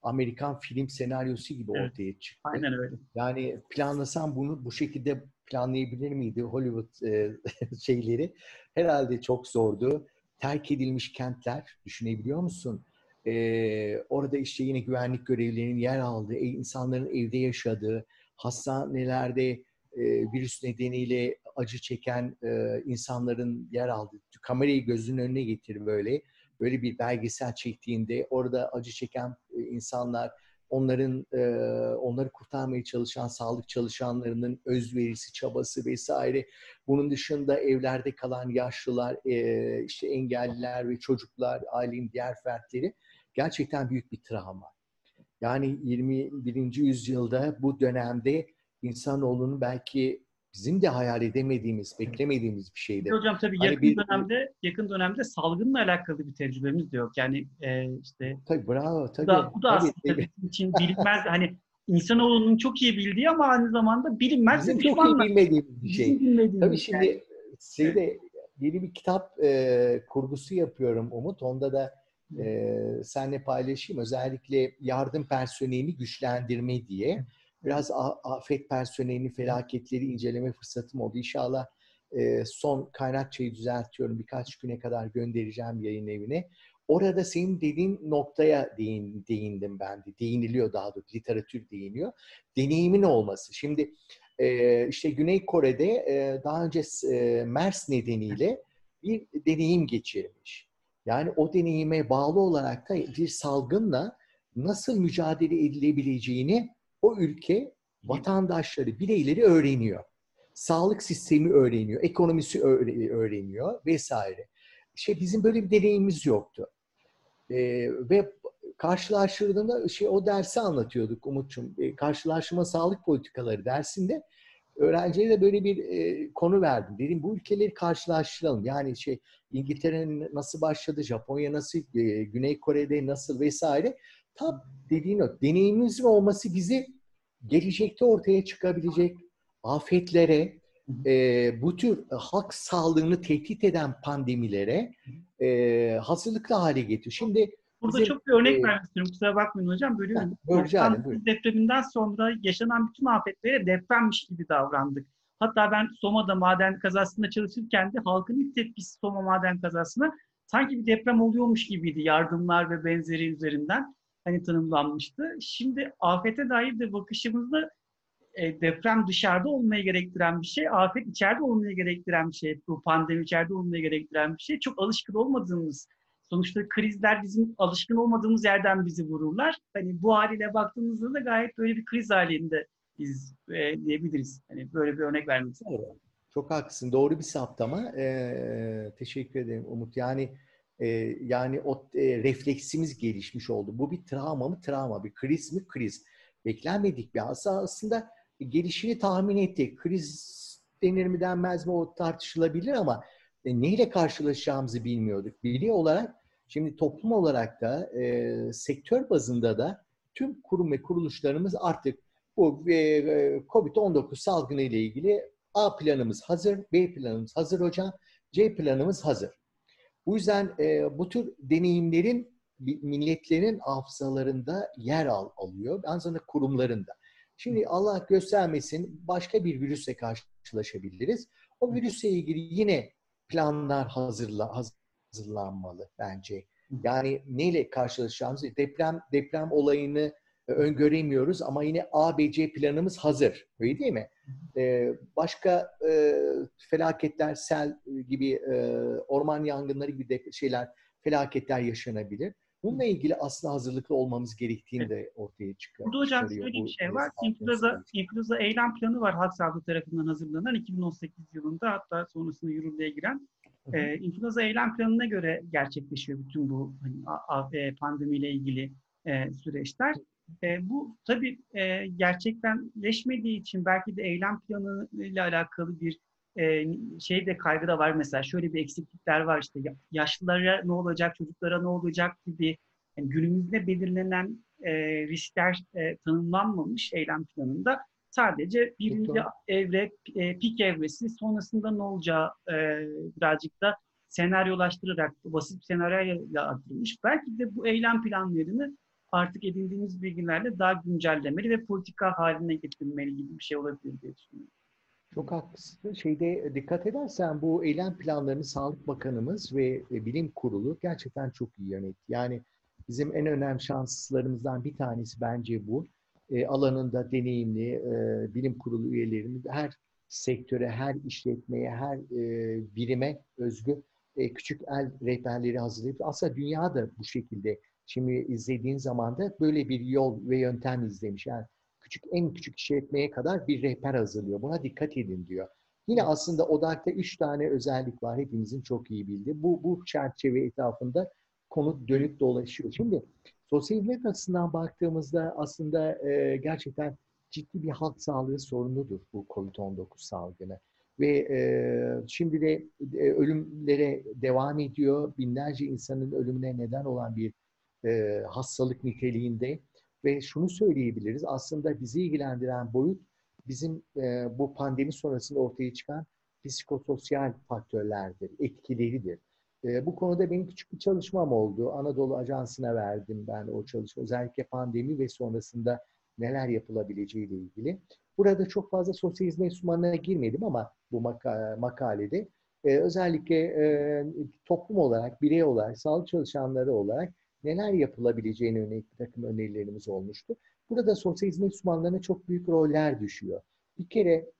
Amerikan film senaryosu gibi evet. ortaya çıktı. Aynen öyle. Yani planlasam bunu bu şekilde planlayabilir miydi Hollywood e, şeyleri? Herhalde çok zordu. Terk edilmiş kentler düşünebiliyor musun? E, orada işte yine güvenlik görevlilerinin yer aldığı, insanların evde yaşadığı, hastanelerde e, virüs nedeniyle acı çeken e, insanların yer aldığı, kamerayı gözünün önüne getir böyle böyle bir belgesel çektiğinde orada acı çeken e, insanlar onların e, onları kurtarmaya çalışan sağlık çalışanlarının özverisi, çabası vesaire. Bunun dışında evlerde kalan yaşlılar, e, işte engelliler ve çocuklar, ailenin diğer fertleri gerçekten büyük bir travma. Yani 21. yüzyılda bu dönemde insanoğlunun belki bizim de hayal edemediğimiz, beklemediğimiz bir şeydi. Hocam tabii hani yakın bir, dönemde yakın dönemde salgınla alakalı bir tecrübemiz de yok. Yani e, işte Tabii bravo tabii. Bu da, bu da tabii, aslında tabii. bizim için bilinmez hani insanoğlunun çok iyi bildiği ama aynı zamanda bilinmez bizim çok iyi bilmediğimiz bir şey. Bilmediğimiz tabii şimdi yani. şeyde yeni bir kitap e, kurgusu yapıyorum Umut. Onda da e, seninle paylaşayım. Özellikle yardım personelini güçlendirme diye biraz afet personelini, felaketleri inceleme fırsatım oldu. İnşallah e, son kaynakçayı düzeltiyorum. Birkaç güne kadar göndereceğim yayın evine. Orada senin dediğin noktaya değin, değindim ben de. Değiniliyor daha doğrusu. Literatür değiniyor. Deneyimin olması. Şimdi e, işte Güney Kore'de e, daha önce e, MERS nedeniyle bir deneyim geçirmiş. Yani o deneyime bağlı olarak da bir salgınla nasıl mücadele edilebileceğini o ülke vatandaşları, bireyleri öğreniyor. Sağlık sistemi öğreniyor, ekonomisi öğreniyor vesaire. Şey bizim böyle bir deneyimimiz yoktu. Ee, ve karşılaştırdığında şey o dersi anlatıyorduk Umut'cum. E, karşılaştırma sağlık politikaları dersinde öğrenciye de böyle bir e, konu verdim. Dedim bu ülkeleri karşılaştıralım. Yani şey İngiltere'nin nasıl başladı, Japonya nasıl, e, Güney Kore'de nasıl vesaire. Tam dediğin o. Deneyimimizin olması bizi gelecekte ortaya çıkabilecek afetlere, e, bu tür halk sağlığını tehdit eden pandemilere e, hazırlıklı hale getiriyor. Şimdi Burada bizim, çok bir örnek e, vermek istiyorum. Kusura bakmayın hocam. Bölüyorum. Buyurun. depreminden sonra yaşanan bütün afetlere depremmiş gibi davrandık. Hatta ben Soma'da maden kazasında çalışırken de halkın ilk tepkisi Soma maden kazasına sanki bir deprem oluyormuş gibiydi yardımlar ve benzeri üzerinden hani tanımlanmıştı. Şimdi afete dair de bakışımızda e, deprem dışarıda olmayı gerektiren bir şey, afet içeride olmayı gerektiren bir şey, bu pandemi içeride olmayı gerektiren bir şey. Çok alışkın olmadığımız, sonuçta krizler bizim alışkın olmadığımız yerden bizi vururlar. Hani bu haliyle baktığımızda da gayet böyle bir kriz halinde biz e, diyebiliriz. Hani böyle bir örnek vermek istiyorum. Çok haklısın. Doğru bir saptama. Ee, teşekkür ederim Umut. Yani yani o refleksimiz gelişmiş oldu. Bu bir travma mı? Travma. Bir kriz mi? Kriz. Beklenmedik bir hasta aslında gelişini tahmin ettik. Kriz denir mi denmez mi o tartışılabilir ama e, neyle karşılaşacağımızı bilmiyorduk. Bilgi olarak şimdi toplum olarak da e, sektör bazında da tüm kurum ve kuruluşlarımız artık bu e COVID-19 salgını ile ilgili A planımız hazır, B planımız hazır hocam, C planımız hazır. Bu yüzden e, bu tür deneyimlerin milletlerin hafızalarında yer al, alıyor. Aynı zamanda kurumlarında. Şimdi Allah göstermesin başka bir virüsle karşılaşabiliriz. O virüsle ilgili yine planlar hazırla, hazırlanmalı bence. Yani neyle karşılaşacağımızı deprem deprem olayını öngöremiyoruz ama yine A, B, C planımız hazır. Öyle değil mi? Ee, başka e, felaketler, sel gibi, e, orman yangınları gibi de şeyler, felaketler yaşanabilir. Bununla ilgili aslında hazırlıklı olmamız gerektiğini de ortaya çıkıyor. Burada hocam şöyle bir şey var. İnfluenza, influenza eylem planı var halk sağlığı tarafından hazırlanan 2018 yılında hatta sonrasında yürürlüğe giren. E, influenza eylem planına göre gerçekleşiyor bütün bu hani, a, a, e, pandemiyle ilgili e, süreçler. E, bu tabii e, gerçekleşmediği için belki de eylem planı ile alakalı bir e, şey de kaygı da var. Mesela şöyle bir eksiklikler var. İşte yaşlılara ne olacak çocuklara ne olacak gibi yani günümüzde belirlenen e, riskler e, tanımlanmamış eylem planında sadece birinci evre e, pik evresi sonrasında ne olacağı e, birazcık da senaryolaştırarak basit bir senaryoyla atılmış. Belki de bu eylem planlarını artık edindiğimiz bilgilerle daha güncellemeli ve politika haline getirmeli gibi bir şey olabilir diye düşünüyorum. Çok haklısın. Şeyde dikkat edersen bu eylem planlarını Sağlık Bakanımız ve Bilim Kurulu gerçekten çok iyi yönetti. Yani bizim en önemli şanslarımızdan bir tanesi bence bu. E, alanında deneyimli e, bilim kurulu üyelerimiz her sektöre, her işletmeye, her e, birime özgü e, küçük el rehberleri hazırlayıp aslında dünya da bu şekilde Şimdi izlediğin zaman da böyle bir yol ve yöntem izlemiş. Yani küçük en küçük işletmeye kadar bir rehber hazırlıyor. Buna dikkat edin diyor. Yine aslında odakta üç tane özellik var hepimizin çok iyi bildiği. Bu, bu çerçeve etrafında konu dönüp dolaşıyor. Şimdi sosyal hizmet açısından baktığımızda aslında e, gerçekten ciddi bir halk sağlığı sorunudur bu COVID-19 salgını. Ve e, şimdi de e, ölümlere devam ediyor. Binlerce insanın ölümüne neden olan bir e, hastalık niteliğinde. Ve şunu söyleyebiliriz, aslında bizi ilgilendiren boyut bizim e, bu pandemi sonrasında ortaya çıkan psikososyal faktörlerdir, etkileridir. E, bu konuda benim küçük bir çalışmam oldu. Anadolu Ajansı'na verdim ben o çalışma. Özellikle pandemi ve sonrasında neler yapılabileceği ile ilgili. Burada çok fazla sosyal hizmet uzmanına girmedim ama bu maka makalede e, özellikle e, toplum olarak, birey olarak, sağlık çalışanları olarak neler yapılabileceğine yönelik bir takım önerilerimiz olmuştu. Burada sosyal hizmet uzmanlarına çok büyük roller düşüyor. Bir kere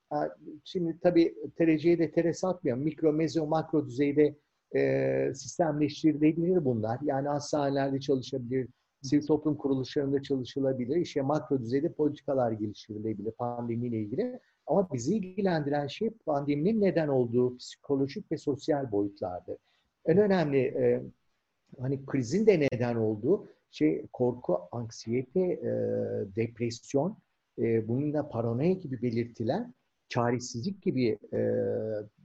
şimdi tabii tereciye de tere satmıyorum. Mikro, mezo, makro düzeyde e, sistemleştirilebilir bunlar. Yani hastanelerde çalışabilir, sivil toplum kuruluşlarında çalışılabilir. İşte makro düzeyde politikalar geliştirilebilir pandemiyle ilgili. Ama bizi ilgilendiren şey pandeminin neden olduğu psikolojik ve sosyal boyutlardır. En önemli e, hani krizin de neden olduğu şey korku, anksiyete, e, depresyon, e, bunun da paranoya gibi belirtiler, çaresizlik gibi e,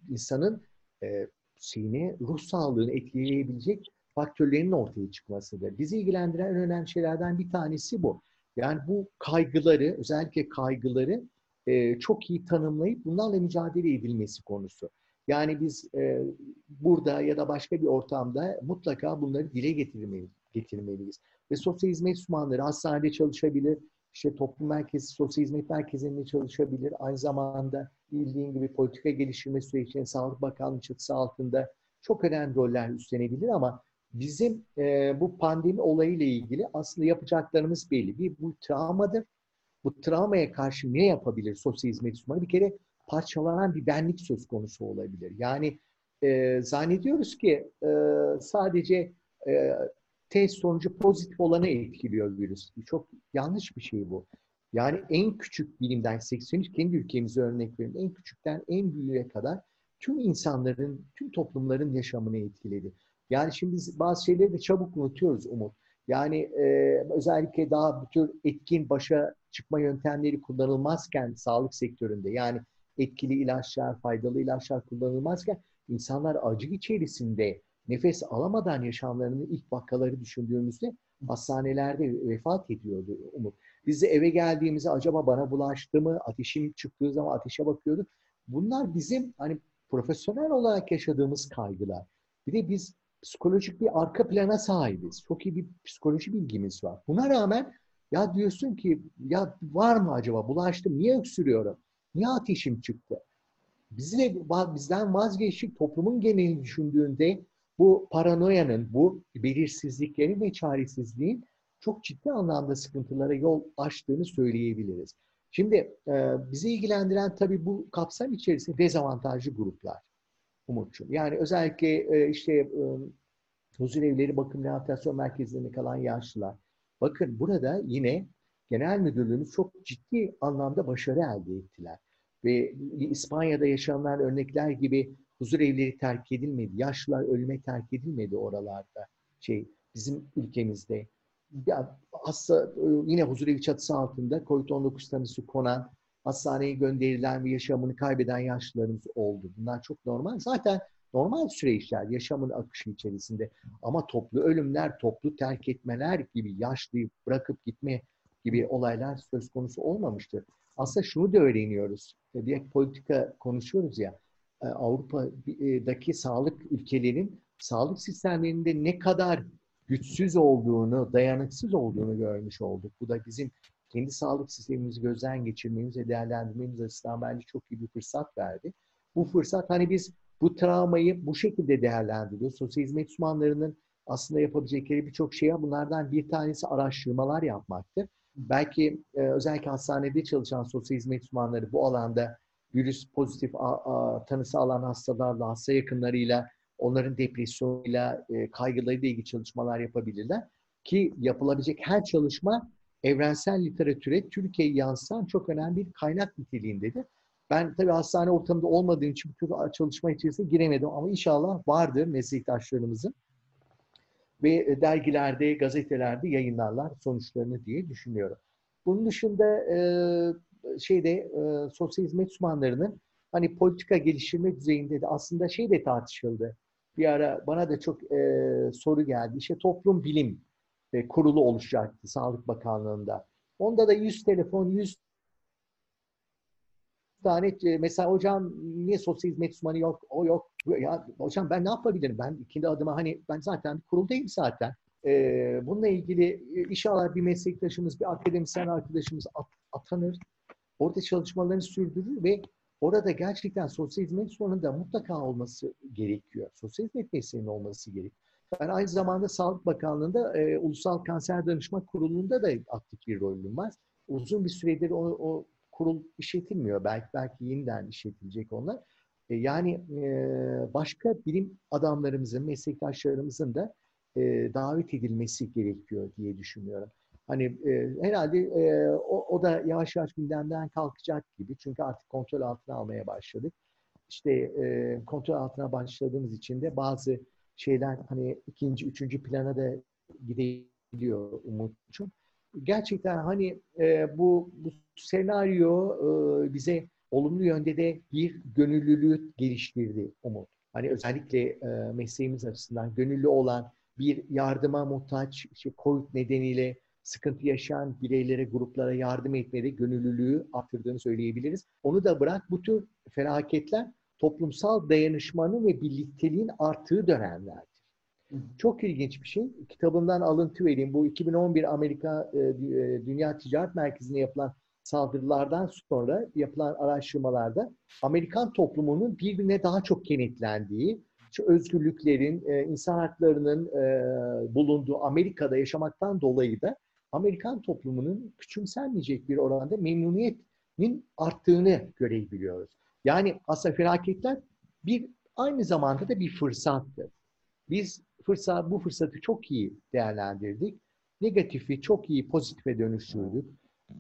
insanın e, şeyini, ruh sağlığını etkileyebilecek faktörlerin ortaya çıkmasıdır. Bizi ilgilendiren en önemli şeylerden bir tanesi bu. Yani bu kaygıları, özellikle kaygıları e, çok iyi tanımlayıp bunlarla mücadele edilmesi konusu. Yani biz e, burada ya da başka bir ortamda mutlaka bunları dile getirmeliyiz. Ve sosyal hizmet uzmanları hastanede çalışabilir, işte toplum merkezi, sosyal hizmet merkezinde çalışabilir. Aynı zamanda bildiğin gibi politika geliştirme sürecinde Sağlık Bakanlığı çatısı altında çok önemli roller üstlenebilir ama bizim e, bu pandemi olayıyla ilgili aslında yapacaklarımız belli. Bir bu travmadır. Bu travmaya karşı ne yapabilir sosyal hizmet uzmanı? Bir kere parçalanan bir benlik söz konusu olabilir. Yani e, zannediyoruz ki e, sadece e, test sonucu pozitif olanı etkiliyor virüs. Çok yanlış bir şey bu. Yani en küçük bilimden 83 kendi ülkemize örnek verin. En küçükten en büyüğe kadar tüm insanların, tüm toplumların yaşamını etkiledi. Yani şimdi biz bazı şeyleri de çabuk unutuyoruz Umut. Yani e, özellikle daha bu tür etkin başa çıkma yöntemleri kullanılmazken sağlık sektöründe yani etkili ilaçlar, faydalı ilaçlar kullanılmazken insanlar acı içerisinde nefes alamadan yaşamlarının ilk vakaları düşündüğümüzde hastanelerde vefat ediyordu Umut. Biz de eve geldiğimizde acaba bana bulaştı mı? Ateşim çıktığı zaman ateşe bakıyorduk. Bunlar bizim hani profesyonel olarak yaşadığımız kaygılar. Bir de biz psikolojik bir arka plana sahibiz. Çok iyi bir psikoloji bilgimiz var. Buna rağmen ya diyorsun ki ya var mı acaba bulaştım niye öksürüyorum? Niye ateşim çıktı? Bizi bizden vazgeçtik toplumun genelini düşündüğünde bu paranoyanın, bu belirsizliklerin ve çaresizliğin çok ciddi anlamda sıkıntılara yol açtığını söyleyebiliriz. Şimdi e, bizi ilgilendiren tabii bu kapsam içerisinde dezavantajlı gruplar. Umut'cum. Yani özellikle e, işte e, huzur evleri, bakım rehabilitasyon merkezlerinde kalan yaşlılar. Bakın burada yine genel müdürlüğümüz çok ciddi anlamda başarı elde ettiler. Ve İspanya'da yaşananlar örnekler gibi huzur evleri terk edilmedi. Yaşlılar ölüme terk edilmedi oralarda. Şey bizim ülkemizde. Ya, hasta yine huzur evi çatısı altında COVID-19 tanısı konan, hastaneye gönderilen ve yaşamını kaybeden yaşlılarımız oldu. Bunlar çok normal. Zaten normal süreçler yaşamın akışı içerisinde. Ama toplu ölümler, toplu terk etmeler gibi yaşlıyı bırakıp gitme gibi olaylar söz konusu olmamıştır. Aslında şunu da öğreniyoruz. Bir politika konuşuyoruz ya. E, Avrupa'daki sağlık ülkelerin sağlık sistemlerinde ne kadar güçsüz olduğunu, dayanıksız olduğunu görmüş olduk. Bu da bizim kendi sağlık sistemimizi gözden geçirmemiz ve değerlendirmemiz açısından bence çok iyi bir fırsat verdi. Bu fırsat hani biz bu travmayı bu şekilde değerlendiriyoruz. Sosyal hizmet uzmanlarının aslında yapabilecekleri birçok şey. Bunlardan bir tanesi araştırmalar yapmaktır. Belki e, özellikle hastanede çalışan sosyal hizmet uzmanları bu alanda virüs pozitif a, a, tanısı alan hastalarla, hasta yakınlarıyla, onların depresyonuyla, e, kaygılarıyla ilgili çalışmalar yapabilirler. ki yapılabilecek her çalışma evrensel literatüre Türkiye'yi yansıtan çok önemli bir kaynak niteliğindedir. Ben tabii hastane ortamında olmadığım için bu tür çalışma içerisine giremedim ama inşallah vardır meslektaşlarımızın ve dergilerde, gazetelerde yayınlarlar sonuçlarını diye düşünüyorum. Bunun dışında e, şeyde e, sosyal hizmet uzmanlarının hani politika geliştirme düzeyinde de aslında şey de tartışıldı. Bir ara bana da çok e, soru geldi. İşte toplum bilim e, kurulu oluşacaktı Sağlık Bakanlığı'nda. Onda da 100 telefon, 100 tane e, mesela hocam niye sosyal hizmet uzmanı yok, o yok. Ya hocam ben ne yapabilirim? Ben ikinci adıma hani ben zaten kuruldayım zaten. Ee, bununla ilgili e, inşallah bir meslektaşımız, bir akademisyen arkadaşımız at, atanır. Orada çalışmalarını sürdürür ve orada gerçekten sosyal hizmet uzmanında mutlaka olması gerekiyor. Sosyal hizmet mesleğinin olması gerekiyor. Ben aynı zamanda Sağlık Bakanlığı'nda e, Ulusal Kanser Danışma Kurulu'nda da aktif bir rolüm var. Uzun bir süredir o, o kurul işletilmiyor. Belki belki yeniden işletilecek onlar. E, yani e, başka bilim adamlarımızın, meslektaşlarımızın da e, davet edilmesi gerekiyor diye düşünüyorum. Hani e, herhalde e, o, o da yavaş yavaş gündemden kalkacak gibi. Çünkü artık kontrol altına almaya başladık. İşte e, kontrol altına başladığımız için de bazı şeyler hani ikinci, üçüncü plana da gidebiliyor Umut'cum. Gerçekten hani e, bu, bu senaryo e, bize olumlu yönde de bir gönüllülüğü geliştirdi Umut. Hani özellikle e, mesleğimiz açısından gönüllü olan bir yardıma muhtaç, işte COVID nedeniyle sıkıntı yaşayan bireylere, gruplara yardım etmede gönüllülüğü arttırdığını söyleyebiliriz. Onu da bırak bu tür felaketler toplumsal dayanışmanın ve birlikteliğin arttığı dönemlerdir. Çok ilginç bir şey. Kitabımdan alıntı vereyim. Bu 2011 Amerika e, e, Dünya Ticaret Merkezi'ne yapılan saldırılardan sonra yapılan araştırmalarda Amerikan toplumunun birbirine daha çok kenetlendiği, özgürlüklerin, e, insan haklarının bulunduğu Amerika'da yaşamaktan dolayı da Amerikan toplumunun küçümsenmeyecek bir oranda memnuniyetin arttığını görebiliyoruz. Yani aslında felaketler bir aynı zamanda da bir fırsattır. Biz fırsat, bu fırsatı çok iyi değerlendirdik. Negatifi çok iyi pozitife dönüştürdük.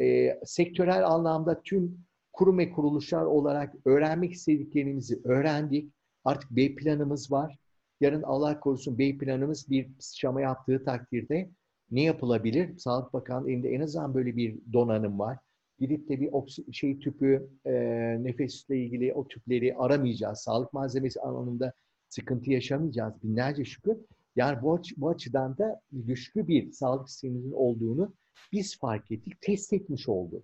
E, sektörel anlamda tüm kurum ve kuruluşlar olarak öğrenmek istediklerimizi öğrendik. Artık B planımız var. Yarın Allah korusun B planımız bir sıçrama yaptığı takdirde ne yapılabilir? Sağlık Bakanlığı elinde en azından böyle bir donanım var gidip de bir şey tüpü, e, nefesle ilgili o tüpleri aramayacağız. Sağlık malzemesi alanında sıkıntı yaşamayacağız binlerce şükür. Yani bu, aç, bu açıdan da güçlü bir sağlık sistemimizin olduğunu biz fark ettik, test etmiş olduk.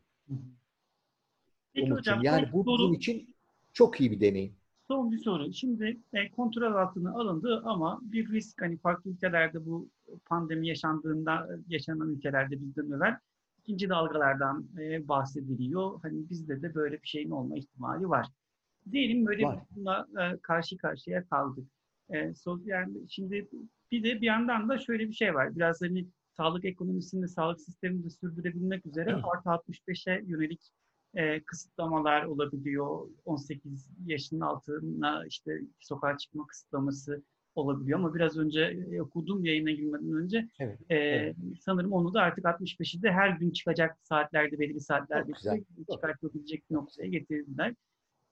Peki hocam, yani bu soru, bizim için çok iyi bir deneyim. Son bir soru. Şimdi e, kontrol altına alındı ama bir risk hani farklı ülkelerde bu pandemi yaşandığında yaşanan ülkelerde bizden evvel ikinci dalgalardan e, bahsediliyor. Hani bizde de böyle bir şeyin olma ihtimali var. Diyelim böyle var. buna e, karşı karşıya kaldık. E, so, yani şimdi bir de bir yandan da şöyle bir şey var. Biraz hani sağlık ekonomisini, sağlık sistemini sürdürebilmek üzere artı 65'e yönelik e, kısıtlamalar olabiliyor. 18 yaşının altına işte sokağa çıkma kısıtlaması olabiliyor ama biraz önce e, okudum yayına girmeden önce evet, e, evet. sanırım onu da artık 65'i de her gün çıkacak saatlerde belli saatlerde çıkartabilecek bir noktaya getirdiler.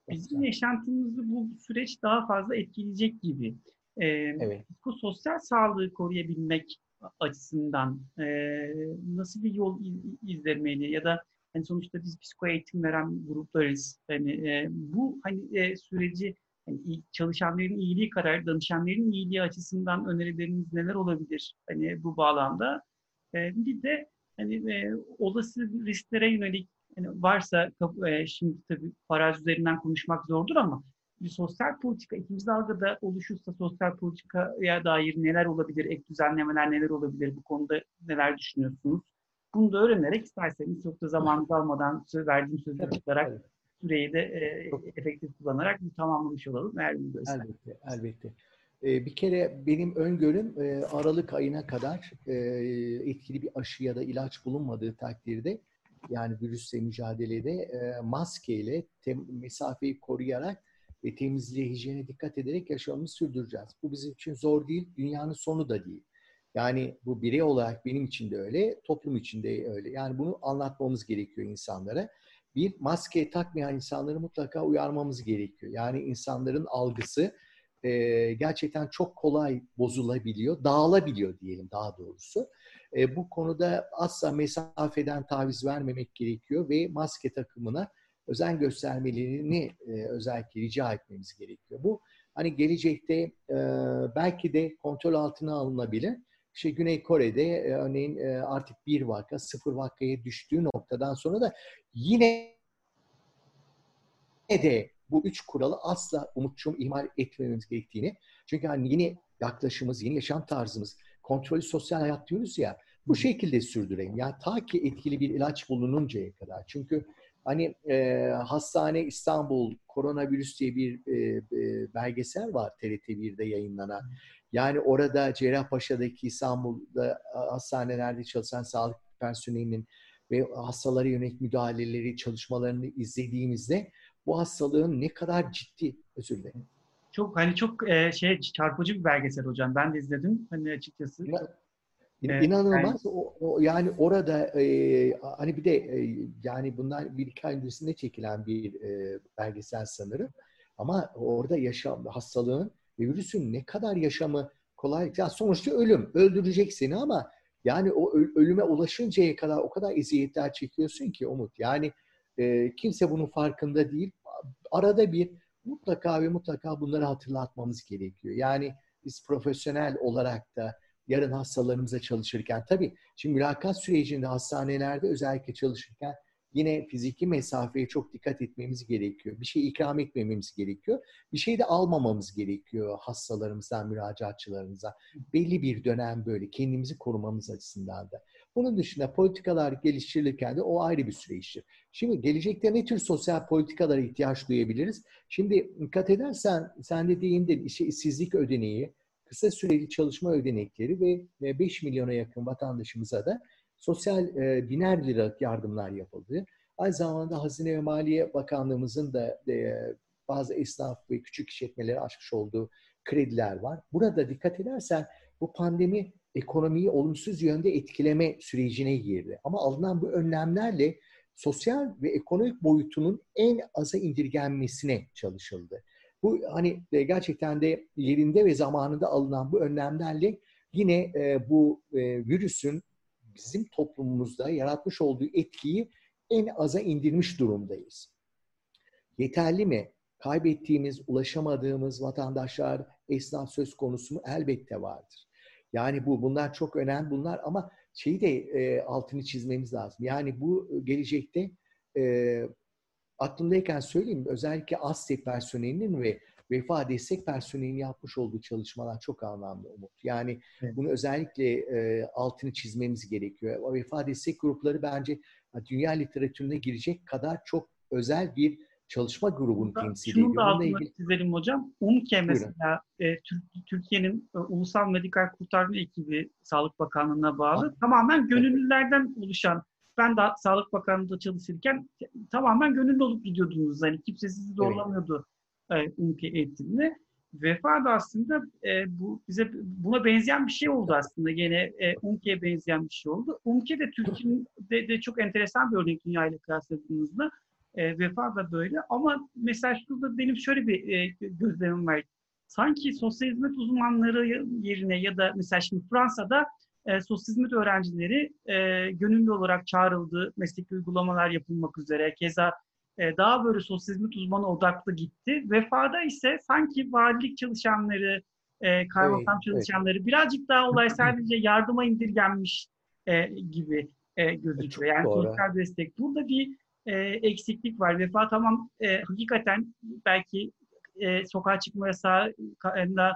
Bizim yaşantımızı bu süreç daha fazla etkileyecek gibi. Ee, evet. Bu sosyal sağlığı koruyabilmek açısından e, nasıl bir yol izlemeli ya da hani sonuçta biz psiko eğitim veren gruplarız. Hani e, bu hani e, süreci yani çalışanların iyiliği kadar danışanların iyiliği açısından önerileriniz neler olabilir hani bu bağlamda? E, bir de hani e, olası risklere yönelik yani varsa e, şimdi tabii farazi üzerinden konuşmak zordur ama bir sosyal politika ikinci dalgada oluşursa sosyal politikaya dair neler olabilir, ek düzenlemeler neler olabilir, bu konuda neler düşünüyorsunuz? Bunu da öğrenerek isterseniz çok da zaman almadan verdiğim sözü açıklarak süreyi de e, efektif kullanarak bir tamamlamış olalım. Eğer elbette, elbette. E, bir kere benim öngörüm e, Aralık ayına kadar e, etkili bir aşı ya da ilaç bulunmadığı takdirde yani virüsle mücadelede e, maskeyle tem, mesafeyi koruyarak ve temizliğe, hijyene dikkat ederek yaşamımızı sürdüreceğiz. Bu bizim için zor değil, dünyanın sonu da değil. Yani bu birey olarak benim için de öyle, toplum için de öyle. Yani bunu anlatmamız gerekiyor insanlara. Bir, maske takmayan insanları mutlaka uyarmamız gerekiyor. Yani insanların algısı e, gerçekten çok kolay bozulabiliyor, dağılabiliyor diyelim daha doğrusu. E, bu konuda asla mesafeden taviz vermemek gerekiyor ve maske takımına özen göstermelerini e, özellikle rica etmemiz gerekiyor. Bu hani gelecekte e, belki de kontrol altına alınabilir. İşte Güney Kore'de e, örneğin artık bir vaka, sıfır vakaya düştüğü noktadan sonra da yine de bu üç kuralı asla umutçum ihmal etmememiz gerektiğini. Çünkü hani yeni yaklaşımımız, yeni yaşam tarzımız, kontrollü sosyal hayat diyoruz ya, bu şekilde sürdürelim. Yani ta ki etkili bir ilaç bulununcaya kadar. Çünkü hani e, Hastane İstanbul Koronavirüs diye bir e, e, belgesel var TRT 1'de yayınlanan. Yani orada Cerrahpaşa'daki İstanbul'da hastanelerde çalışan sağlık personelinin ve hastalara yönelik müdahaleleri, çalışmalarını izlediğimizde bu hastalığın ne kadar ciddi, özür dilerim. Çok hani çok e, şey çarpıcı bir belgesel hocam. Ben de izledim hani açıkçası. Ya, Evet, İnanılmaz. Yani, o, o, yani orada e, hani bir de e, yani bundan bir iki ay öncesinde çekilen bir e, belgesel sanırım. Ama orada yaşam, hastalığın ve virüsün ne kadar yaşamı kolay. Ya sonuçta ölüm. Öldürecek seni ama yani o ölüme ulaşıncaya kadar o kadar eziyetler çekiyorsun ki Umut. Yani e, kimse bunun farkında değil. Arada bir mutlaka ve mutlaka bunları hatırlatmamız gerekiyor. Yani biz profesyonel olarak da yarın hastalarımıza çalışırken tabii şimdi mülakat sürecinde hastanelerde özellikle çalışırken yine fiziki mesafeye çok dikkat etmemiz gerekiyor. Bir şey ikram etmememiz gerekiyor. Bir şey de almamamız gerekiyor hastalarımızdan, müracaatçılarımıza. Belli bir dönem böyle kendimizi korumamız açısından da. Bunun dışında politikalar geliştirilirken de o ayrı bir süreçtir. Şimdi gelecekte ne tür sosyal politikalara ihtiyaç duyabiliriz? Şimdi dikkat edersen sen de değindin işte işsizlik ödeneği, kısa süreli çalışma ödenekleri ve 5 milyona yakın vatandaşımıza da sosyal e, biner lira yardımlar yapıldı. Aynı zamanda Hazine ve Maliye Bakanlığımızın da e, bazı esnaf ve küçük işletmeleri açmış olduğu krediler var. Burada dikkat edersen bu pandemi ekonomiyi olumsuz yönde etkileme sürecine girdi. Ama alınan bu önlemlerle sosyal ve ekonomik boyutunun en aza indirgenmesine çalışıldı. Bu hani e, gerçekten de yerinde ve zamanında alınan bu önlemlerle yine e, bu e, virüsün bizim toplumumuzda yaratmış olduğu etkiyi en aza indirmiş durumdayız. Yeterli mi? Kaybettiğimiz, ulaşamadığımız vatandaşlar, esnaf söz konusu mu? Elbette vardır. Yani bu bunlar çok önemli bunlar ama şeyi de e, altını çizmemiz lazım. Yani bu gelecekte e, aklımdayken söyleyeyim özellikle ASTE personelinin ve vefa destek personelinin yapmış olduğu çalışmalar çok anlamlı Umut. Yani evet. bunu özellikle e, altını çizmemiz gerekiyor. Vefa destek grupları bence dünya literatürüne girecek kadar çok özel bir çalışma grubunu temsil ediyor. Şunu da altını ilgili... çizelim hocam. UMKE mesela e, Türkiye'nin e, Ulusal Medikal Kurtarma Ekibi Sağlık Bakanlığı'na bağlı. Ha. Tamamen gönüllülerden oluşan ben de Sağlık Bakanlığı'nda çalışırken tamamen gönüllü olup gidiyordunuz. Hani kimse sizi zorlamıyordu evet. e, UMKE eğitimine. Vefa da aslında e, bu bize buna benzeyen bir şey oldu aslında. Gene e, UMKE'ye benzeyen bir şey oldu. UMKE de Türkiye'nin de, de çok enteresan bir örnek dünya ile kıyasladığımızda. E, vefa da böyle. Ama mesela şurada benim şöyle bir e, gözlemim var. Sanki sosyal hizmet uzmanları yerine ya da mesela şimdi Fransa'da e, sosyal hizmet öğrencileri e, gönüllü olarak çağrıldı. Meslek uygulamalar yapılmak üzere. Keza e, daha böyle sosyal hizmet uzmanı odaklı gitti. Vefada ise sanki valilik çalışanları, e, kaymakam evet, çalışanları evet. birazcık daha olay sadece yardıma indirgenmiş e, gibi e, gözüküyor. Yani doğru. sosyal destek. Burada bir e, eksiklik var. Vefa tamam e, hakikaten belki e, sokağa çıkma yasağında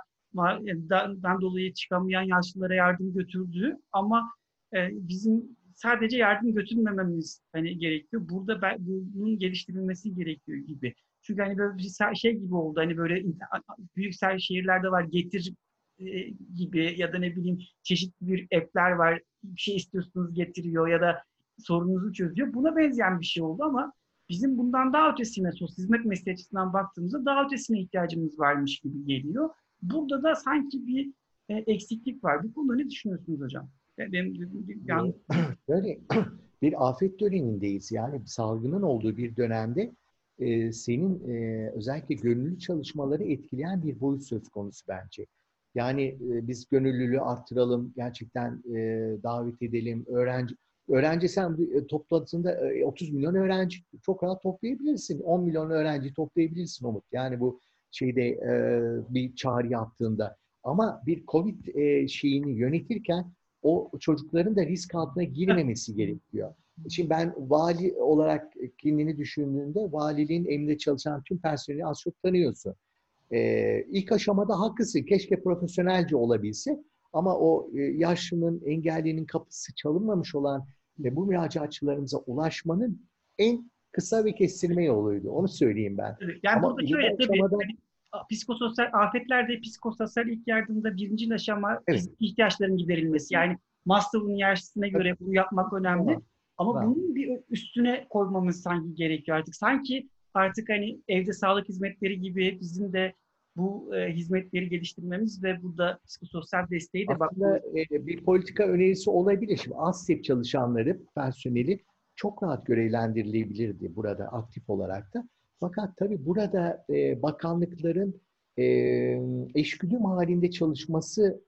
dan dolayı çıkamayan yaşlılara yardım götürdüğü ama e, bizim sadece yardım götürmememiz hani gerekiyor. Burada ben, bunun geliştirilmesi gerekiyor gibi. Çünkü hani böyle bir şey gibi oldu. Hani böyle büyük şehirlerde var getir e, gibi ya da ne bileyim çeşitli bir app'ler var. Bir şey istiyorsunuz getiriyor ya da sorununuzu çözüyor. Buna benzeyen bir şey oldu ama bizim bundan daha ötesine sosyal hizmet mesleği açısından baktığımızda daha ötesine ihtiyacımız varmış gibi geliyor. Burada da sanki bir e, eksiklik var. Bu konuda ne düşünüyorsunuz hocam? Benim, yani... Böyle bir afet dönemindeyiz. Yani salgının olduğu bir dönemde e, senin e, özellikle gönüllü çalışmaları etkileyen bir boyut söz konusu bence. Yani e, biz gönüllülüğü arttıralım, gerçekten e, davet edelim, öğrenci öğrenci sen e, toplantısında e, 30 milyon öğrenci çok rahat toplayabilirsin. 10 milyon öğrenci toplayabilirsin Umut. Yani bu şeyde e, bir çağrı yaptığında. Ama bir Covid e, şeyini yönetirken o çocukların da risk altına girmemesi gerekiyor. Şimdi ben vali olarak kendini düşündüğünde valiliğin emrinde çalışan tüm personeli az çok tanıyorsun. Ee, ilk aşamada haklısın. Keşke profesyonelce olabilse. Ama o e, yaşlının, engellinin kapısı çalınmamış olan ve bu müracaatçılarımıza ulaşmanın en kısa ve kestirme yoluydu. Onu söyleyeyim ben. Yani Ama burada şöyle aşamada... tabii psikososyal afetlerde psikososyal ilk yardımda birinci aşama evet. ihtiyaçların giderilmesi. Yani Maslow'un hiyerarşisine göre bunu yapmak önemli. Tamam. Ama tamam. bunun bir üstüne koymamız sanki gerekiyor artık. Sanki artık hani evde sağlık hizmetleri gibi bizim de bu e, hizmetleri geliştirmemiz ve burada psikososyal desteği de bakmamız. E, bir politika önerisi olabilir. Şimdi ASTEP çalışanları, personeli çok rahat görevlendirilebilirdi burada aktif olarak da. Fakat tabii burada e, bakanlıkların e, eşgüdüm halinde çalışması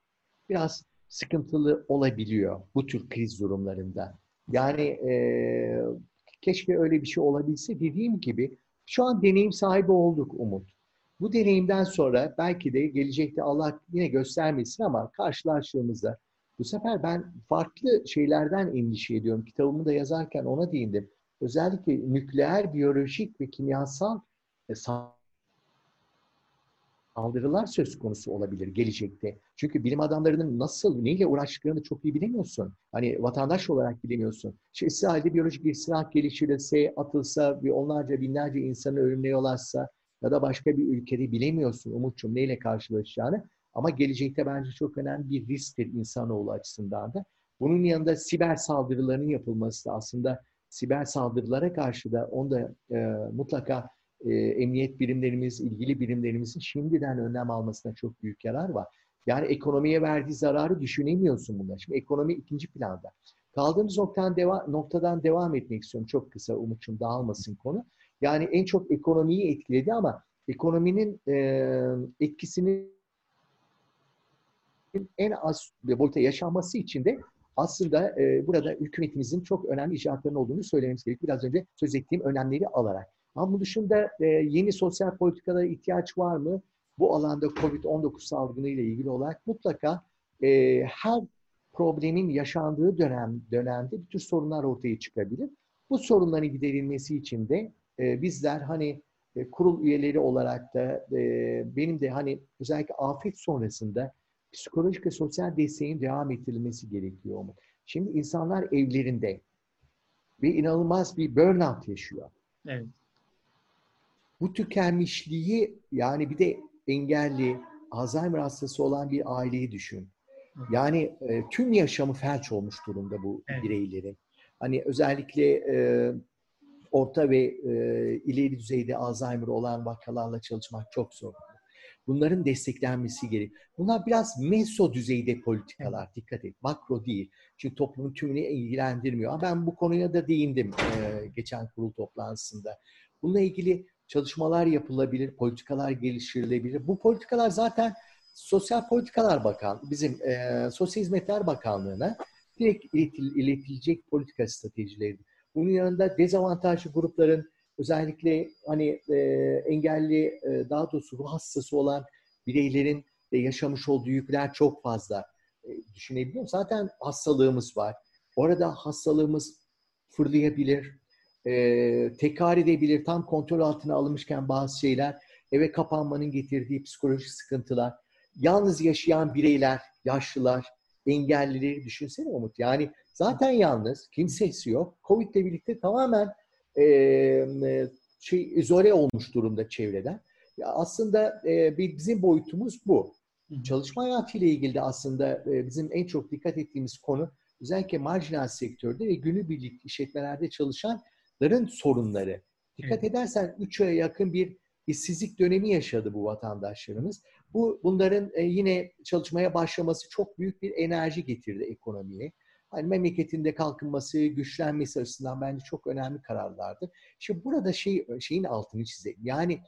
biraz sıkıntılı olabiliyor bu tür kriz durumlarında. Yani e, keşke öyle bir şey olabilse. Dediğim gibi şu an deneyim sahibi olduk Umut. Bu deneyimden sonra belki de gelecekte Allah yine göstermesin ama karşılaştığımızda bu sefer ben farklı şeylerden endişe ediyorum. Kitabımı da yazarken ona değindim. Özellikle nükleer, biyolojik ve kimyasal e, saldırılar söz konusu olabilir gelecekte. Çünkü bilim adamlarının nasıl, neyle uğraştıklarını çok iyi bilemiyorsun. Hani vatandaş olarak bilemiyorsun. İşte İsrail'de biyolojik bir silah geliştirilse, atılsa ve onlarca binlerce insanı açsa ya da başka bir ülkede bilemiyorsun Umut'cum neyle karşılaşacağını. Ama gelecekte bence çok önemli bir risktir insanoğlu açısından da. Bunun yanında siber saldırıların yapılması da aslında siber saldırılara karşı da onda e, mutlaka e, emniyet birimlerimiz, ilgili birimlerimizin şimdiden önlem almasına çok büyük yarar var. Yani ekonomiye verdiği zararı düşünemiyorsun bunlar. Şimdi ekonomi ikinci planda. Kaldığımız noktadan, deva noktadan devam etmek istiyorum. Çok kısa Umut'cum dağılmasın konu. Yani en çok ekonomiyi etkiledi ama ekonominin e, etkisini en az boyuta yaşanması için de aslında e, burada hükümetimizin çok önemli icraatlarının olduğunu söylememiz gerekiyor. Biraz önce söz ettiğim önlemleri alarak. Ama bunun dışında e, yeni sosyal politikalara ihtiyaç var mı? Bu alanda COVID-19 salgını ile ilgili olarak mutlaka e, her problemin yaşandığı dönem dönemde bir tür sorunlar ortaya çıkabilir. Bu sorunların giderilmesi için de e, bizler hani e, kurul üyeleri olarak da e, benim de hani özellikle afet sonrasında psikolojik ve sosyal desteğin devam ettirilmesi gerekiyor mu? Şimdi insanlar evlerinde ve inanılmaz bir burnout yaşıyor. Evet. Bu tükenmişliği yani bir de engelli, Alzheimer hastası olan bir aileyi düşün. Yani e, tüm yaşamı felç olmuş durumda bu evet. bireylerin. Hani özellikle e, orta ve e, ileri düzeyde Alzheimer olan vakalarla çalışmak çok zor. Bunların desteklenmesi gerek. Bunlar biraz meso düzeyde politikalar. Evet. Dikkat et. Makro değil. Çünkü toplumun tümünü ilgilendirmiyor. Ben bu konuya da değindim e, geçen kurul toplantısında. Bununla ilgili çalışmalar yapılabilir, politikalar geliştirilebilir. Bu politikalar zaten Sosyal Politikalar Bakan, bizim e, Sosyal Hizmetler Bakanlığı'na direkt iletil, iletilecek politika stratejileri. Bunun yanında dezavantajlı grupların özellikle hani e, engelli, e, daha doğrusu ruh hastası olan bireylerin de yaşamış olduğu yükler çok fazla. E, düşünebiliyor? Zaten hastalığımız var. Orada hastalığımız fırlayabilir, e, tekrar edebilir. Tam kontrol altına alınmışken bazı şeyler eve kapanmanın getirdiği psikolojik sıkıntılar. Yalnız yaşayan bireyler, yaşlılar, engellileri düşünsene Umut. Yani zaten yalnız, kimsesi yok. Covid ile birlikte tamamen e, şey izole olmuş durumda çevreden. Ya aslında e, bizim boyutumuz bu. Çalışma hayatıyla ilgili de aslında e, bizim en çok dikkat ettiğimiz konu özellikle marjinal sektörde ve günübirlik işletmelerde çalışan ların sorunları. Dikkat edersen 3 aya yakın bir işsizlik dönemi yaşadı bu vatandaşlarımız. Bu bunların e, yine çalışmaya başlaması çok büyük bir enerji getirdi ekonomiye. Hani memleketinde kalkınması, güçlenmesi açısından bence çok önemli kararlardı. Şimdi burada şey şeyin altını çizelim. Yani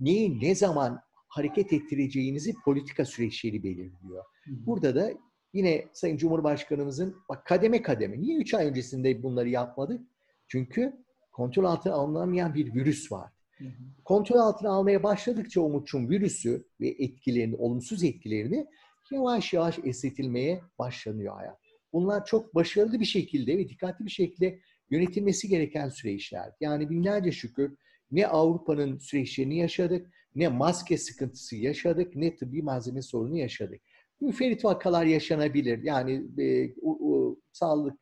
neyi ne zaman hareket ettireceğinizi politika süreçleri belirliyor. Burada da yine Sayın Cumhurbaşkanımızın bak kademe kademe. Niye 3 ay öncesinde bunları yapmadık? Çünkü kontrol altına alınamayan bir virüs var. Kontrol altına almaya başladıkça Umut'cum virüsü ve etkilerini, olumsuz etkilerini yavaş yavaş esnetilmeye başlanıyor hayat. Bunlar çok başarılı bir şekilde ve dikkatli bir şekilde yönetilmesi gereken süreçler. Yani binlerce şükür ne Avrupa'nın süreçlerini yaşadık, ne maske sıkıntısı yaşadık, ne tıbbi malzeme sorunu yaşadık. Müferit vakalar yaşanabilir. Yani e, u, u, sağlık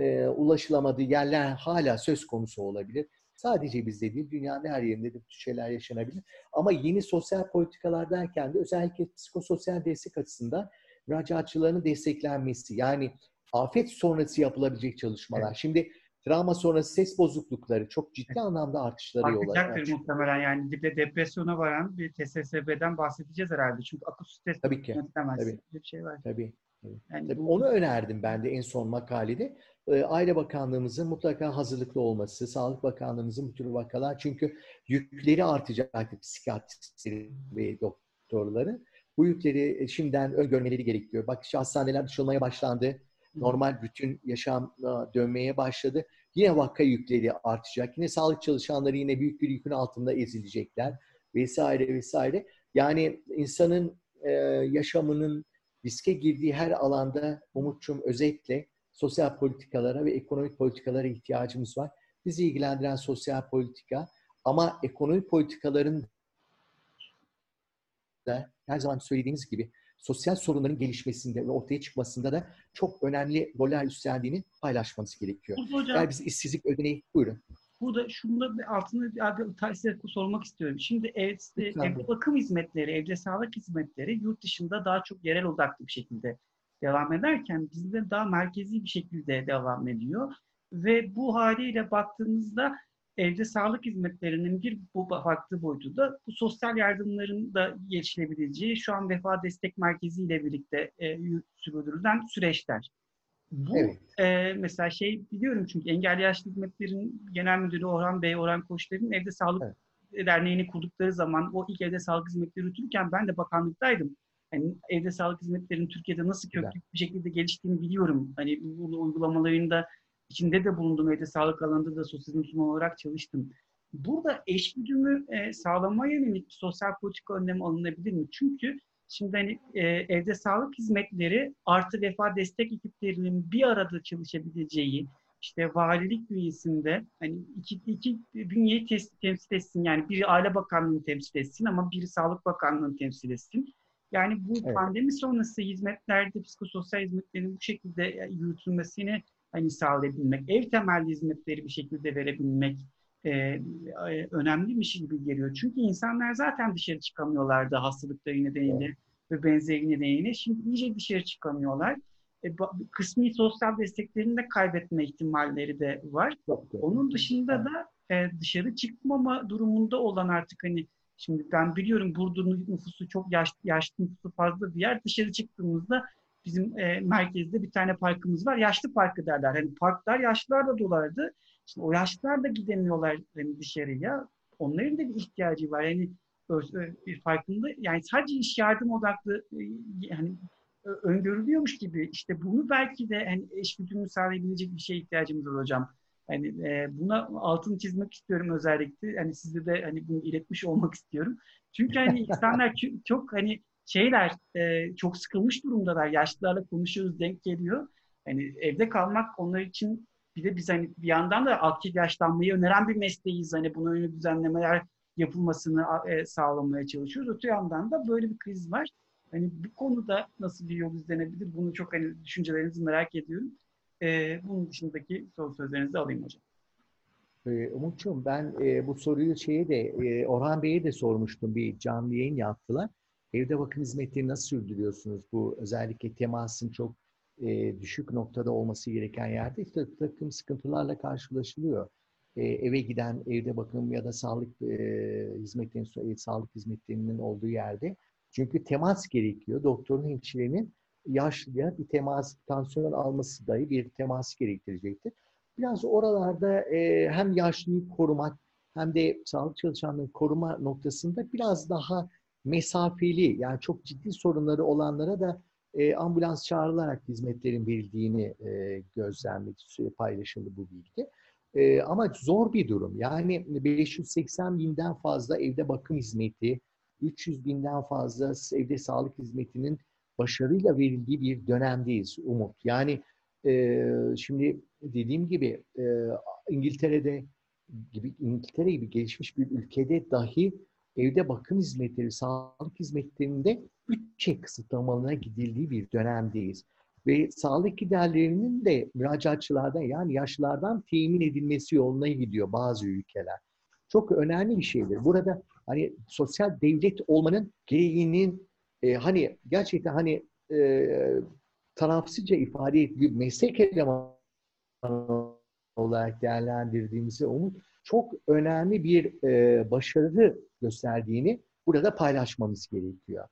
e, ulaşılamadığı yerler hala söz konusu olabilir. Sadece bizde değil, dünyanın her yerinde de bu şeyler yaşanabilir. Ama yeni sosyal politikalar derken de özellikle psikososyal destek açısından müracaatçıların desteklenmesi. Yani afet sonrası yapılabilecek çalışmalar. Evet. Şimdi travma sonrası ses bozuklukları çok ciddi anlamda artışlara yol açar. Artacaktır muhtemelen yani bir de depresyona varan bir TSSB'den bahsedeceğiz herhalde. Çünkü akut stres tabii ki. Tabii. bir şey var. Tabii. Yani Tabii bu... Onu önerdim ben de en son makalede. Aile Bakanlığımızın mutlaka hazırlıklı olması, Sağlık Bakanlığımızın bu tür vakalar çünkü yükleri artacak psikiyatristleri ve doktorları. Bu yükleri şimdiden öngörmeleri gerekiyor. Bak işte hastaneler açılmaya başlandı. Normal bütün yaşam dönmeye başladı. Yine vaka yükleri artacak. Yine sağlık çalışanları yine büyük bir yükün altında ezilecekler vesaire vesaire. Yani insanın yaşamının riske girdiği her alanda Umut'cum özetle sosyal politikalara ve ekonomik politikalara ihtiyacımız var. Bizi ilgilendiren sosyal politika ama ekonomik politikaların da her zaman söylediğimiz gibi sosyal sorunların gelişmesinde ve ortaya çıkmasında da çok önemli roller üstlendiğini paylaşmanız gerekiyor. Hocam, Eğer biz işsizlik ödeneği, buyurun. Burada şunu da altını size sormak istiyorum. Şimdi ev, evde bakım hizmetleri, evde sağlık hizmetleri yurt dışında daha çok yerel odaklı bir şekilde devam ederken bizde daha merkezi bir şekilde devam ediyor. Ve bu haliyle baktığınızda evde sağlık hizmetlerinin bir bu farklı boyutu da bu sosyal yardımların da geliştirebileceği şu an Vefa Destek Merkezi ile birlikte e, sürdürülen süreçler. Bu evet. e, mesela şey biliyorum çünkü Engelli Yaşlı Hizmetlerin Genel Müdürü Orhan Bey, Orhan Koçlar'ın evde sağlık evet. derneğini kurdukları zaman o ilk evde sağlık hizmetleri yürütürken ben de bakanlıktaydım. Hani evde sağlık hizmetlerinin Türkiye'de nasıl köklü bir şekilde geliştiğini biliyorum. Hani bu uygulamalarında içinde de bulundum. Evde sağlık alanında da sosyal uzman olarak çalıştım. Burada eş güdümü e, sağlamaya yönelik sosyal politika önlemi alınabilir mi? Çünkü şimdi hani e, evde sağlık hizmetleri artı vefa destek ekiplerinin bir arada çalışabileceği, işte valilik bünyesinde hani iki, iki bünyeyi tes, temsil etsin. Yani biri Aile Bakanlığı'nı temsil etsin ama biri Sağlık Bakanlığı'nı temsil etsin. Yani bu evet. pandemi sonrası hizmetlerde psikososyal hizmetlerin bu şekilde e, yürütülmesini hani sağlayabilmek, ev temelli hizmetleri bir şekilde verebilmek e, e, önemli bir şey gibi geliyor. Çünkü insanlar zaten dışarı çıkamıyorlardı hastalıkları nedeniyle ve benzeri nedeniyle. Şimdi iyice dışarı çıkamıyorlar. E, kısmi sosyal desteklerini de kaybetme ihtimalleri de var. Onun dışında da e, dışarı çıkmama durumunda olan artık hani Şimdi ben biliyorum Burdur'un nüfusu çok yaş, yaşlı nüfusu fazla bir yer. Dışarı çıktığımızda bizim e, merkezde bir tane parkımız var. Yaşlı parkı derler. Hani parklar yaşlılar da dolardı. Şimdi o yaşlılar da gidemiyorlar hani dışarıya. Onların da bir ihtiyacı var. Yani bir farkında yani sadece iş yardım odaklı e, yani öngörülüyormuş gibi işte bunu belki de hani eş bütünlüğü sağlayabilecek bir şeye ihtiyacımız var hocam. Hani e, buna altını çizmek istiyorum özellikle. Hani sizde de hani bunu iletmiş olmak istiyorum. Çünkü hani insanlar çok hani şeyler e, çok sıkılmış durumdalar. Yaşlılarla konuşuyoruz, denk geliyor. Hani evde kalmak onlar için bir de biz hani bir yandan da aktif yaşlanmayı öneren bir mesleğiz. Hani buna yönelik düzenlemeler yapılmasını e, sağlamaya çalışıyoruz. Öte yandan da böyle bir kriz var. Hani bu konuda nasıl bir yol izlenebilir? Bunu çok hani düşüncelerinizi merak ediyorum. E, bunun dışındaki soru sözlerinizi alayım hocam. Ee, Umut'cum ben e, bu soruyu şeye de e, Orhan Bey'e de sormuştum. Bir canlı yayın yaptılar. Evde bakım hizmetleri nasıl sürdürüyorsunuz? Bu özellikle temasın çok e, düşük noktada olması gereken yerde işte takım sıkıntılarla karşılaşılıyor. E, eve giden evde bakım ya da sağlık e, hizmetlerinin, e, sağlık hizmetlerinin olduğu yerde Çünkü temas gerekiyor. Doktorun, hemşirenin yaşlıya bir temas, tansiyon alması dahi bir temas gerektirecektir. Biraz oralarda e, hem yaşlıyı korumak hem de sağlık çalışanlarını koruma noktasında biraz daha mesafeli yani çok ciddi sorunları olanlara da e, ambulans çağrılarak hizmetlerin verildiğini e, gözlemledik, paylaşıldı bu bilgi. E, ama zor bir durum. Yani 580 binden fazla evde bakım hizmeti, 300 binden fazla evde sağlık hizmetinin başarıyla verildiği bir dönemdeyiz Umut. Yani e, şimdi dediğim gibi e, İngiltere'de gibi İngiltere gibi gelişmiş bir ülkede dahi evde bakım hizmetleri, sağlık hizmetlerinde bütçe kısıtlamalarına gidildiği bir dönemdeyiz. Ve sağlık giderlerinin de müracaatçılardan yani yaşlılardan temin edilmesi yoluna gidiyor bazı ülkeler. Çok önemli bir şeydir. Burada hani sosyal devlet olmanın gereğinin e, hani gerçekten hani e, tarafsızca ifade ettiği meslek elemanı olarak değerlendirdiğimizi onun çok önemli bir e, başarı gösterdiğini burada paylaşmamız gerekiyor.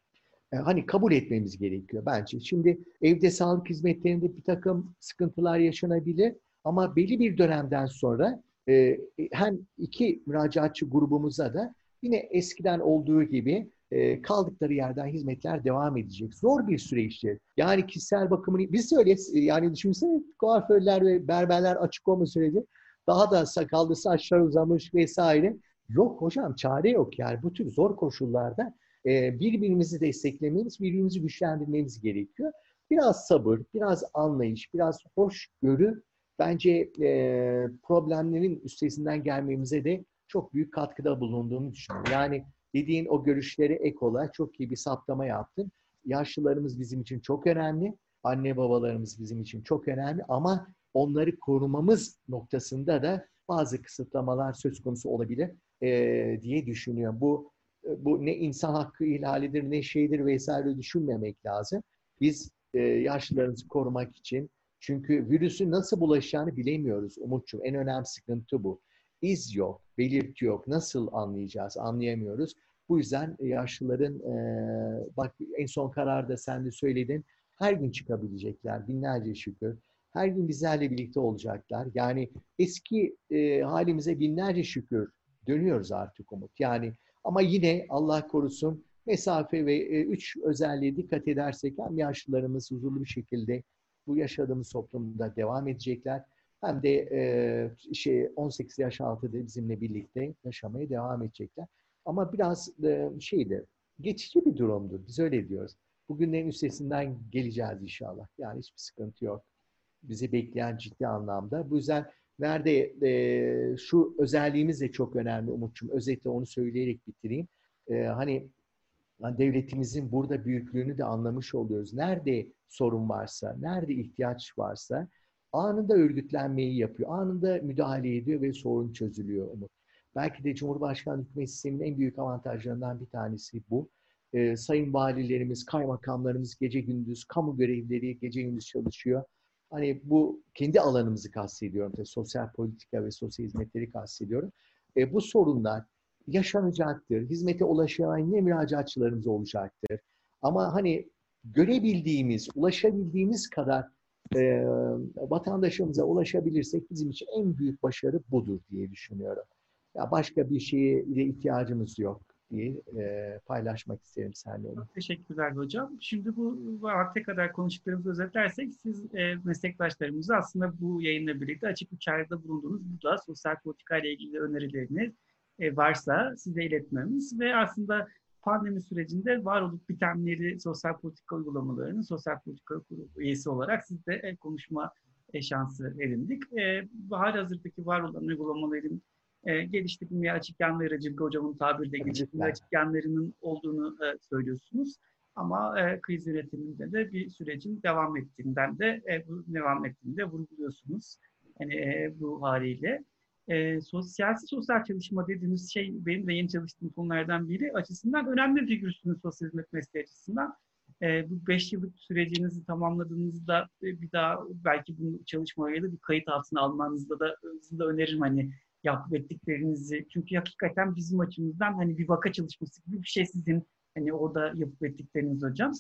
E, hani kabul etmemiz gerekiyor bence. Şimdi evde sağlık hizmetlerinde bir takım sıkıntılar yaşanabilir ama belli bir dönemden sonra e, hem iki müracaatçı grubumuza da yine eskiden olduğu gibi e, kaldıkları yerden hizmetler devam edecek. Zor bir süreçtir. Yani kişisel bakımını, biz öyle yani düşünsene kuaförler ve berberler açık olma süreci daha da sakallı saçlar uzamış vesaire. Yok hocam çare yok yani bu tür zor koşullarda e, birbirimizi desteklememiz, birbirimizi güçlendirmemiz gerekiyor. Biraz sabır, biraz anlayış, biraz hoşgörü bence e, problemlerin üstesinden gelmemize de çok büyük katkıda bulunduğunu düşünüyorum. Yani dediğin o görüşleri ek olarak çok iyi bir saptama yaptın. Yaşlılarımız bizim için çok önemli. Anne babalarımız bizim için çok önemli ama onları korumamız noktasında da bazı kısıtlamalar söz konusu olabilir e, diye düşünüyorum. Bu bu ne insan hakkı ihlalidir ne şeydir vesaire düşünmemek lazım. Biz e, yaşlılarımızı korumak için çünkü virüsün nasıl bulaşacağını bilemiyoruz Umut'cum. En önemli sıkıntı bu. İz yok, belirti yok. Nasıl anlayacağız? Anlayamıyoruz. Bu yüzden yaşlıların e, bak en son kararda sen de söyledin. Her gün çıkabilecekler. Binlerce şükür. Her gün bizlerle birlikte olacaklar. Yani eski e, halimize binlerce şükür dönüyoruz artık Umut. Yani ama yine Allah korusun mesafe ve e, üç özelliğe dikkat edersek hem yaşlılarımız huzurlu bir şekilde bu yaşadığımız toplumda devam edecekler. Hem de e, şey 18 yaş altı da bizimle birlikte yaşamaya devam edecekler. Ama biraz e, şeydi, geçici bir durumdur. Biz öyle diyoruz. Bugünlerin üstesinden geleceğiz inşallah. Yani hiçbir sıkıntı yok. Bizi bekleyen ciddi anlamda. Bu yüzden nerede e, şu özelliğimiz de çok önemli Umut'cum. Özetle onu söyleyerek bitireyim. E, hani devletimizin burada büyüklüğünü de anlamış oluyoruz. Nerede sorun varsa, nerede ihtiyaç varsa anında örgütlenmeyi yapıyor. Anında müdahale ediyor ve sorun çözülüyor Umut. Belki de Cumhurbaşkanlık hükümet sisteminin en büyük avantajlarından bir tanesi bu. Ee, sayın valilerimiz, kaymakamlarımız gece gündüz, kamu görevlileri gece gündüz çalışıyor. Hani bu kendi alanımızı kastediyorum. İşte sosyal politika ve sosyal hizmetleri kastediyorum. E, bu sorunlar yaşanacaktır. Hizmete ulaşamayan yine müracaatçılarımız olacaktır. Ama hani görebildiğimiz, ulaşabildiğimiz kadar e, vatandaşımıza ulaşabilirsek bizim için en büyük başarı budur diye düşünüyorum. Ya başka bir şeye ihtiyacımız yok diye e, paylaşmak isterim seninle. Teşekkürler hocam. Şimdi bu vakte kadar konuştuklarımızı özetlersek siz e, meslektaşlarımızı aslında bu yayınla birlikte açık bir çağrıda bulundunuz. Burada sosyal politika ile ilgili önerileriniz e, varsa size iletmemiz ve aslında pandemi sürecinde var olup bitenleri sosyal politika uygulamalarının sosyal politika üyesi olarak sizde konuşma şansı edindik. E, hali hazırdaki var olan uygulamaların e, geliştirilmeye açık yanlı aracılık hocamın tabirle geliştirilmeye açık yanlarının olduğunu e, söylüyorsunuz. Ama e, kriz yönetiminde de bir sürecin devam ettiğinden de e, bu devam ettiğinde vurguluyorsunuz. Yani e, bu haliyle. E, sosyal sosyal çalışma dediğimiz şey benim de yeni çalıştığım konulardan biri açısından önemli bir figürsünüz sosyal hizmet mesleği açısından. E, bu beş yıllık sürecinizi tamamladığınızda e, bir daha belki bu çalışmayı da bir kayıt altına almanızda da, da öneririm hani yapıp ettiklerinizi. Çünkü hakikaten bizim açımızdan hani bir vaka çalışması gibi bir şey sizin Hani orada yapıp ettikleriniz hocam.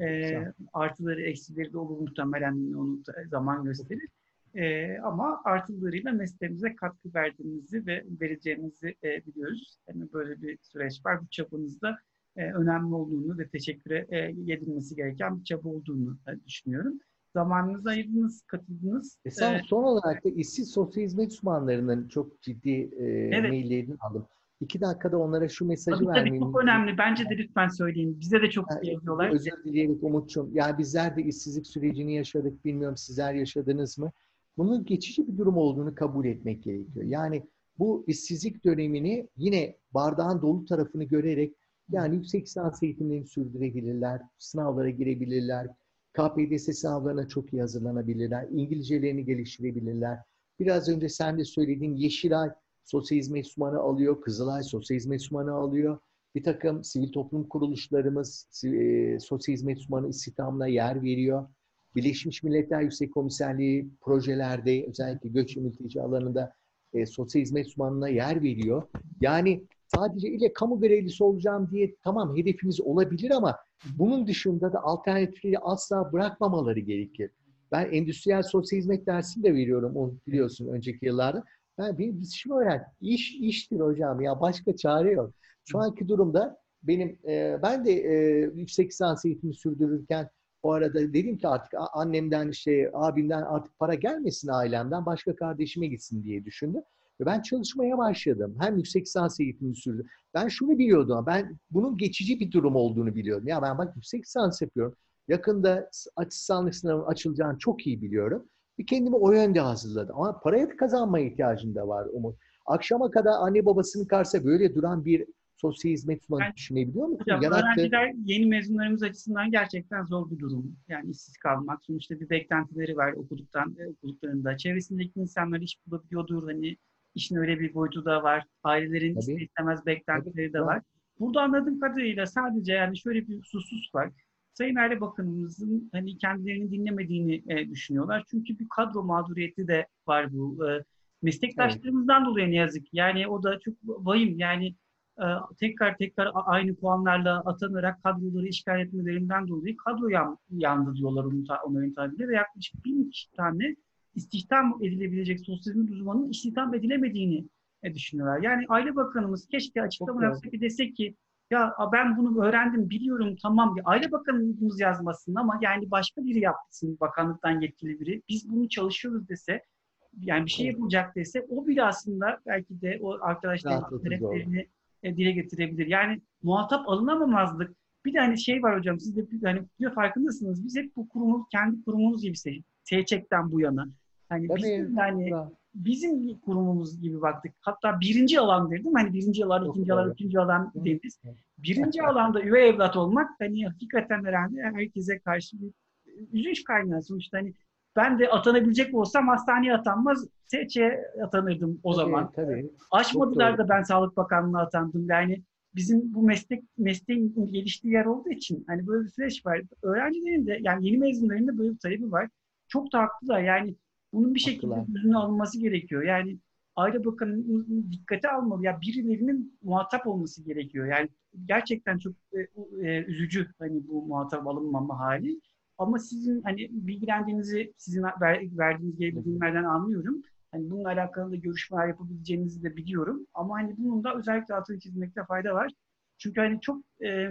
E, artıları eksileri de olur muhtemelen onu zaman gösterir. E, ama artılarıyla mesleğimize katkı verdiğinizi ve vereceğinizi e, biliyoruz. Yani böyle bir süreç var. Bu çabanızda e, önemli olduğunu ve teşekküre e, edilmesi gereken bir çaba olduğunu e, düşünüyorum. Zamanınızı ayırdınız, katıldınız. E sen ee, son olarak da işsiz sosyal hizmet uzmanlarının çok ciddi e, evet. maillerini aldım. İki dakikada onlara şu mesajı tabii. Tabii çok önemli. Bence de lütfen söyleyin. Bize de çok yani, yazıyorlar. Özür dileyerek Umut'cum. Yani bizler de işsizlik sürecini yaşadık. Bilmiyorum sizler yaşadınız mı? Bunun geçici bir durum olduğunu kabul etmek gerekiyor. Yani bu işsizlik dönemini yine bardağın dolu tarafını görerek yani yüksek lisans eğitimlerini sürdürebilirler, sınavlara girebilirler, KPDS sınavlarına çok iyi hazırlanabilirler, İngilizcelerini geliştirebilirler. Biraz önce sen de söylediğin Yeşilay sosyal hizmet uzmanı alıyor, Kızılay sosyal hizmet uzmanı alıyor. Bir takım sivil toplum kuruluşlarımız e, sosyal hizmet uzmanı istihdamına yer veriyor. Birleşmiş Milletler Yüksek Komiserliği projelerde özellikle göç mülteci alanında e, sosyal hizmet uzmanına yer veriyor. Yani sadece ile kamu görevlisi olacağım diye tamam hedefimiz olabilir ama bunun dışında da alternatifleri asla bırakmamaları gerekir. Ben endüstriyel sosyal hizmet dersini de veriyorum onu biliyorsun önceki yıllarda. Ben benim işim öğren. İş iştir hocam ya başka çare yok. Şu anki durumda benim e, ben de e, yüksek lisans eğitimi sürdürürken o arada dedim ki artık annemden işte abimden artık para gelmesin ailemden başka kardeşime gitsin diye düşündüm. Ve ben çalışmaya başladım. Hem yüksek lisans eğitimini sürdüm. Ben şunu biliyordum. Ben bunun geçici bir durum olduğunu biliyordum. Ya ben bak yüksek lisans yapıyorum. Yakında asistanlık sınavının açılacağını çok iyi biliyorum. Bir kendimi o yönde hazırladım. Ama paraya kazanmaya ihtiyacım da var Umut. Akşama kadar anne babasının karşısında böyle duran bir sosyal hizmet uzmanı yani, düşünebiliyor musun? Hocam, Yarattı... öğrenciler yeni mezunlarımız açısından gerçekten zor bir durum. Yani işsiz kalmak. Sonuçta bir beklentileri var okuduktan, okuduklarında. Çevresindeki insanlar iş bulabiliyordur. Hani işin öyle bir boyutu da var. Ailelerin Tabii. ister istemez beklentileri de var. Burada anladığım kadarıyla sadece yani şöyle bir husus var. Sayın Aile Bakanımızın hani kendilerini dinlemediğini e, düşünüyorlar. Çünkü bir kadro mağduriyeti de var bu. E, meslektaşlarımızdan evet. dolayı ne yazık ki. Yani o da çok vahim. Yani e, tekrar tekrar aynı puanlarla atanarak kadroları işgal etmelerinden dolayı kadro yan, yandı diyorlar onun, onların tabiriyle ve yaklaşık bin tane istihdam edilebilecek sosyal hizmet uzmanının istihdam edilemediğini e, düşünüyorlar. Yani Aile Bakanımız keşke açıklama yapsa ki desek ki ya ben bunu öğrendim biliyorum tamam ya Aile Bakanımız yazmasın ama yani başka biri yapsın bakanlıktan yetkili biri. Biz bunu çalışıyoruz dese yani bir şey yapılacak dese o bile aslında belki de o arkadaşların taleplerini e, dile getirebilir. Yani muhatap alınamamazlık. Bir de hani şey var hocam siz de hani farkındasınız. Biz hep bu kurumu kendi kurumumuz gibi seçecekten bu yana. Hani Tabii, bizim yani bizim kurumumuz gibi baktık. Hatta birinci alan dedim. Hani birinci alan, ikinci alan, üçüncü alan deriz. Birinci alanda üvey evlat olmak hani hakikaten herhalde herkese karşı bir üzünç kaynağı. Sonuçta hani ben de atanabilecek olsam hastaneye atanmaz, seçe atanırdım o tabii, zaman. Tabii. Aşmadılar da ben Sağlık Bakanlığı'na atandım. Yani bizim bu meslek mesleğin geliştiği yer olduğu için hani böyle bir süreç var. Öğrencilerin de yani yeni mezunların da böyle bir talebi var. Çok da haklılar. Yani bunun bir şekilde gözüne alınması gerekiyor. Yani Aile Bakanı'nın dikkate almalı. Ya birilerinin muhatap olması gerekiyor. Yani gerçekten çok e, e, üzücü hani bu muhatap alınmama hali. Ama sizin hani bilgilendiğinizi, sizin ver, verdiğiniz geri bildirimlerden anlıyorum. Hani bununla alakalı da görüşmeler yapabileceğinizi de biliyorum. Ama hani bunun da özellikle altını çizmekte fayda var. Çünkü hani çok e,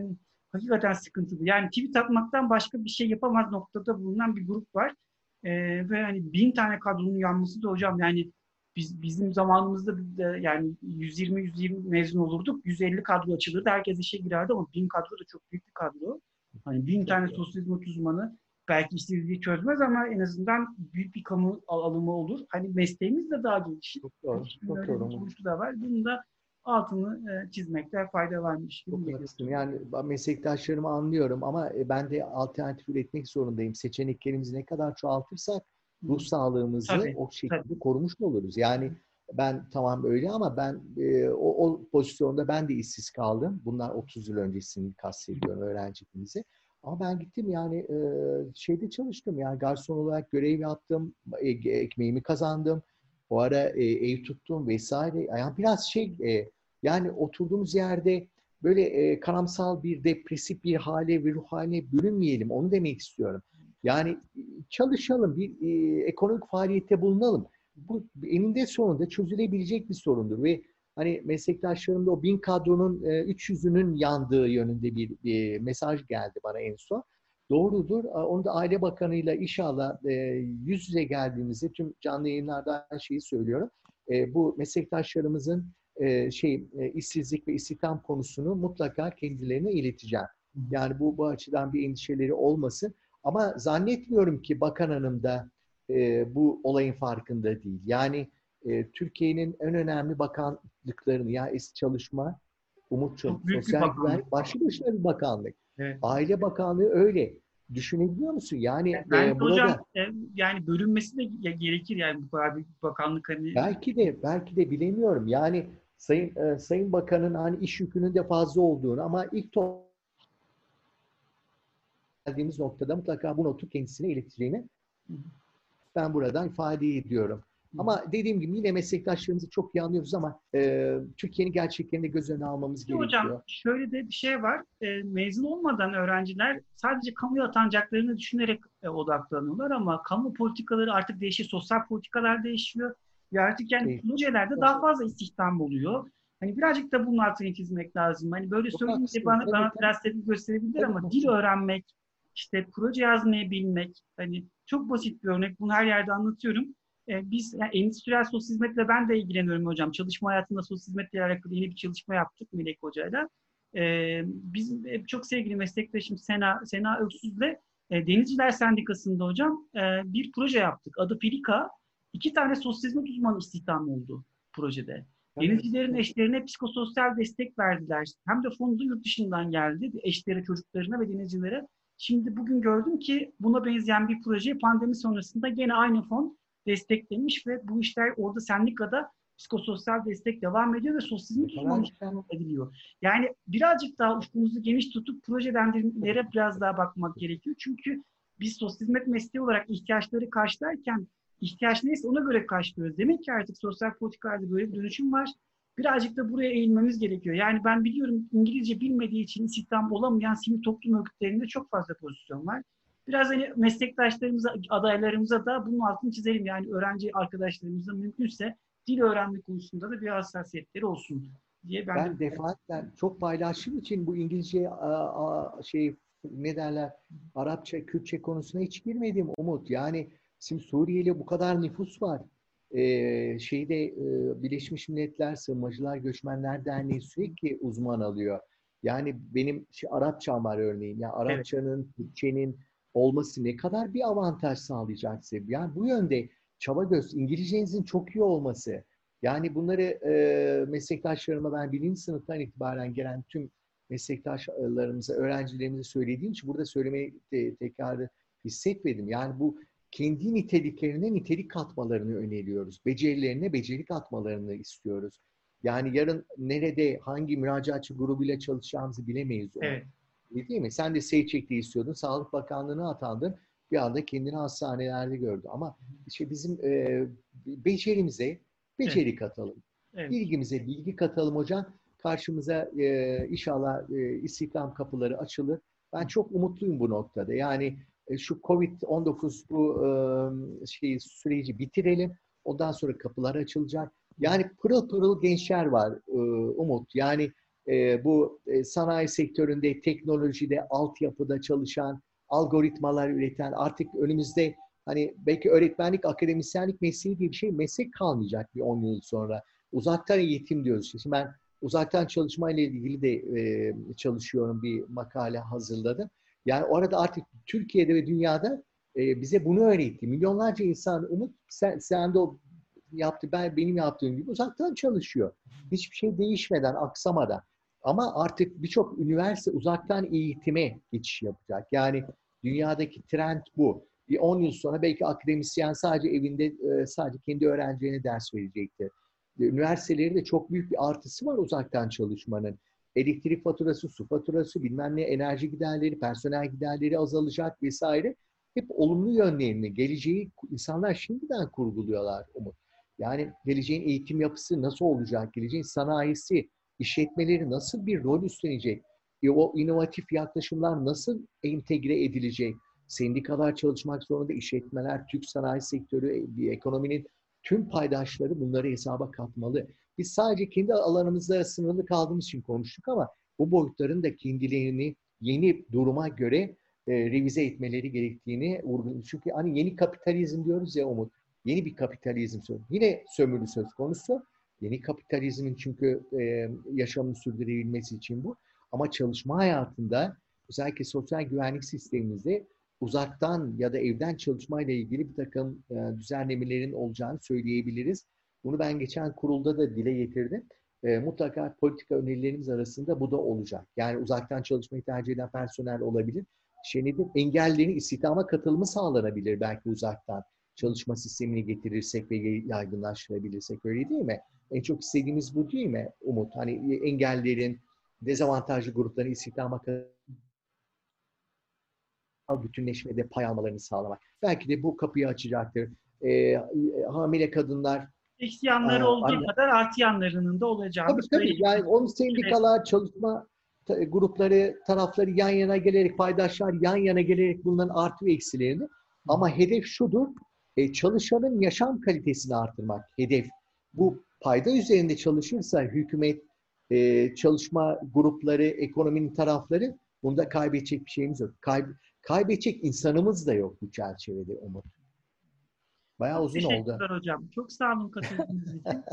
hakikaten sıkıntılı. Yani tweet atmaktan başka bir şey yapamaz noktada bulunan bir grup var. E, ve hani bin tane kadronun yanması da hocam yani biz bizim zamanımızda de yani 120 120 mezun olurduk. 150 kadro açılırdı. Herkes işe girerdi ama bin kadro da çok büyük bir kadro. Hani bin tane sosyal hizmet uzmanı belki işsizliği çözmez ama en azından büyük bir kamu alımı olur. Hani mesleğimiz de daha gelişir. Çok doğru. Çok doğru. Da var. Bunu da altını e, çizmekte fayda varmış Çok Yani meslektaşlarımı anlıyorum ama e, ben de alternatif üretmek zorundayım. Seçeneklerimizi ne kadar çoğaltırsak ruh sağlığımızı tabii, o şekilde tabii. korumuş oluruz. Yani ben tamam öyle ama ben e, o, o pozisyonda ben de işsiz kaldım. Bunlar 30 yıl öncesini kastediyorum öğrenciliğimizi. Ama ben gittim yani e, şeyde çalıştım yani garson olarak görev yaptım, e, ekmeğimi kazandım. O ara e, ev tuttum vesaire. Yani biraz şey e, yani oturduğumuz yerde böyle e, karamsal bir depresif bir hale ve ruh haline bürünmeyelim. Onu demek istiyorum. Yani çalışalım, bir e, ekonomik faaliyette bulunalım. Bu eninde sonunda çözülebilecek bir sorundur ve hani meslektaşlarımda o bin kadronun e, 300'ünün yandığı yönünde bir, bir mesaj geldi bana en son. Doğrudur. Onu da Aile Bakanı'yla inşallah e, yüz yüze geldiğimizde tüm canlı yayınlarda şeyi söylüyorum. E, bu meslektaşlarımızın e, şey e, işsizlik ve istihdam konusunu mutlaka kendilerine ileteceğim. Yani bu bu açıdan bir endişeleri olmasın. Ama zannetmiyorum ki Bakan Hanım da e, bu olayın farkında değil. Yani e, Türkiye'nin en önemli bakanlıklarını ya eski çalışma, umut sosyal güvenlik başlı başına bir bakanlık. Evet. Aile Bakanlığı öyle. Düşünebiliyor musun? Yani ben e, burada hocam e, yani bölünmesi de gerekir yani bu kadar bir bakanlık hani belki de belki de bilemiyorum. Yani Sayın e, Sayın Bakan'ın hani iş yükünün de fazla olduğunu ama ilk to geldiğimiz noktada mutlaka bu notu kendisine ileteceğini ben buradan ifade ediyorum. Ama dediğim gibi yine meslektaşlarımızı çok iyi anlıyoruz ama e, Türkiye'nin gerçeklerini göz önüne almamız Peki gerekiyor. Hocam şöyle de bir şey var. E, mezun olmadan öğrenciler sadece kamuya atanacaklarını düşünerek e, odaklanıyorlar ama kamu politikaları artık değişiyor. Sosyal politikalar değişiyor. Artık yani projelerde evet. daha fazla istihdam oluyor. Hani birazcık da bunun altını çizmek lazım. Hani böyle söyleyince bana, bana biraz tepki gösterebilir ama dil öğrenmek, işte proje yazmayı bilmek, hani çok basit bir örnek. Bunu her yerde anlatıyorum e, biz yani endüstriyel sosyal hizmetle ben de ilgileniyorum hocam. Çalışma hayatında sosyal hizmetle alakalı yeni bir çalışma yaptık Melek Hoca'yla. E, biz e, çok sevgili meslektaşım Sena, Sena Öksüz'le e, Denizciler Sendikası'nda hocam e, bir proje yaptık. Adı Pelika. İki tane sosyal hizmet uzmanı istihdam oldu projede. Denizcilerin eşlerine psikososyal destek verdiler. Hem de fondu yurt dışından geldi. Eşlere, çocuklarına ve denizcilere. Şimdi bugün gördüm ki buna benzeyen bir proje pandemi sonrasında gene aynı fon desteklemiş ve bu işler orada sendikada psikososyal destek devam ediyor ve sosyalizm tutulmamış ediliyor. Yani birazcık daha ufkumuzu geniş tutup projelendirmelere biraz daha bakmak gerekiyor. Çünkü biz sosyal hizmet mesleği olarak ihtiyaçları karşılarken ihtiyaç neyse ona göre karşılıyoruz. Demek ki artık sosyal politikalarda böyle bir dönüşüm var. Birazcık da buraya eğilmemiz gerekiyor. Yani ben biliyorum İngilizce bilmediği için istihdam olamayan sivil toplum örgütlerinde çok fazla pozisyon var biraz hani meslektaşlarımıza, adaylarımıza da bunun altını çizelim. Yani öğrenci arkadaşlarımıza mümkünse dil öğrenme konusunda da bir hassasiyetleri olsun diye ben, ben de... defaatle çok paylaştığım için bu İngilizce şey ne derler Arapça, Kürtçe konusuna hiç girmedim Umut. Yani şimdi Suriyeli bu kadar nüfus var. Ee, şeyde e, Birleşmiş Milletler Sığınmacılar Göçmenler Derneği sürekli uzman alıyor. Yani benim şey, Arapçam var örneğin. Yani Arapçanın, evet. Türkçenin, olması ne kadar bir avantaj sağlayacak size? Yani bu yönde çaba göz, İngilizcenizin çok iyi olması. Yani bunları e, meslektaşlarıma ben birinci sınıftan itibaren gelen tüm meslektaşlarımıza, öğrencilerimize söylediğim için burada söylemeyi te, tekrar hissetmedim. Yani bu kendi niteliklerine nitelik katmalarını öneriyoruz. Becerilerine beceri katmalarını istiyoruz. Yani yarın nerede, hangi müracaatçı grubuyla çalışacağımızı bilemeyiz. Onu. Evet. Değil mi? Sen de Seyçek'te istiyordun. Sağlık Bakanlığı'na atandın. Bir anda kendini hastanelerde gördü. Ama işte bizim e, becerimize beceri evet. katalım. Evet. Bilgimize bilgi katalım hocam. Karşımıza e, inşallah e, istihdam kapıları açılır. Ben çok umutluyum bu noktada. Yani şu Covid-19 bu e, şey süreci bitirelim. Ondan sonra kapılar açılacak. Yani pırıl pırıl gençler var e, Umut. Yani e, bu e, sanayi sektöründe, teknolojide, altyapıda çalışan, algoritmalar üreten artık önümüzde hani belki öğretmenlik, akademisyenlik mesleği diye bir şey meslek kalmayacak bir 10 yıl sonra. Uzaktan eğitim diyoruz. Şimdi ben uzaktan çalışma ile ilgili de e, çalışıyorum bir makale hazırladım. Yani orada artık Türkiye'de ve dünyada e, bize bunu öğretti. Milyonlarca insan Umut sen, sen de o yaptı ben benim yaptığım gibi uzaktan çalışıyor. Hiçbir şey değişmeden, aksamadan. Ama artık birçok üniversite uzaktan eğitime geçiş yapacak. Yani dünyadaki trend bu. Bir 10 yıl sonra belki akademisyen sadece evinde e, sadece kendi öğrencilerine ders verecektir. Üniversiteleri de çok büyük bir artısı var uzaktan çalışmanın. Elektrik faturası, su faturası, bilmem ne, enerji giderleri, personel giderleri azalacak vesaire. Hep olumlu yönlerini, geleceği insanlar şimdiden kurguluyorlar Umut. Yani geleceğin eğitim yapısı nasıl olacak, geleceğin sanayisi, işletmeleri nasıl bir rol üstlenecek? E, o inovatif yaklaşımlar nasıl entegre edilecek? Sendikalar çalışmak zorunda, işletmeler, Türk sanayi sektörü, e, ekonominin tüm paydaşları bunları hesaba katmalı. Biz sadece kendi alanımızda sınırlı kaldığımız için konuştuk ama bu boyutların da kendilerini yeni duruma göre e, revize etmeleri gerektiğini vurguladım. Çünkü hani yeni kapitalizm diyoruz ya Umut. Yeni bir kapitalizm söz. Yine sömürü söz konusu. Yeni kapitalizmin çünkü e, yaşamını sürdürebilmesi için bu. Ama çalışma hayatında özellikle sosyal güvenlik sistemimizde uzaktan ya da evden çalışmayla ilgili bir takım e, düzenlemelerin olacağını söyleyebiliriz. Bunu ben geçen kurulda da dile getirdim. E, mutlaka politika önerilerimiz arasında bu da olacak. Yani uzaktan çalışmayı tercih eden personel olabilir. Şey nedir? Engellerin istihdama katılımı sağlanabilir belki uzaktan çalışma sistemini getirirsek ve yaygınlaştırabilirsek öyle değil mi? En çok istediğimiz bu değil mi Umut? Hani engellerin, dezavantajlı grupların istihdama bütünleşmede pay almalarını sağlamak. Belki de bu kapıyı açacaktır. E, hamile kadınlar Eksi yanları olduğu anne, kadar artı yanlarının da olacağını Tabii tabii. Yani onun sendikalar, çalışma grupları, tarafları yan yana gelerek, paydaşlar yan yana gelerek bunların artı ve eksilerini. Ama hedef şudur, e, çalışanın yaşam kalitesini artırmak hedef. Bu payda üzerinde çalışırsa hükümet, e, çalışma grupları, ekonominin tarafları bunda kaybedecek bir şeyimiz yok. Kayb kaybedecek insanımız da yok bu çerçevede Umut. Bayağı uzun Teşekkürler oldu. Teşekkürler hocam. Çok sağ olun katıldığınız için.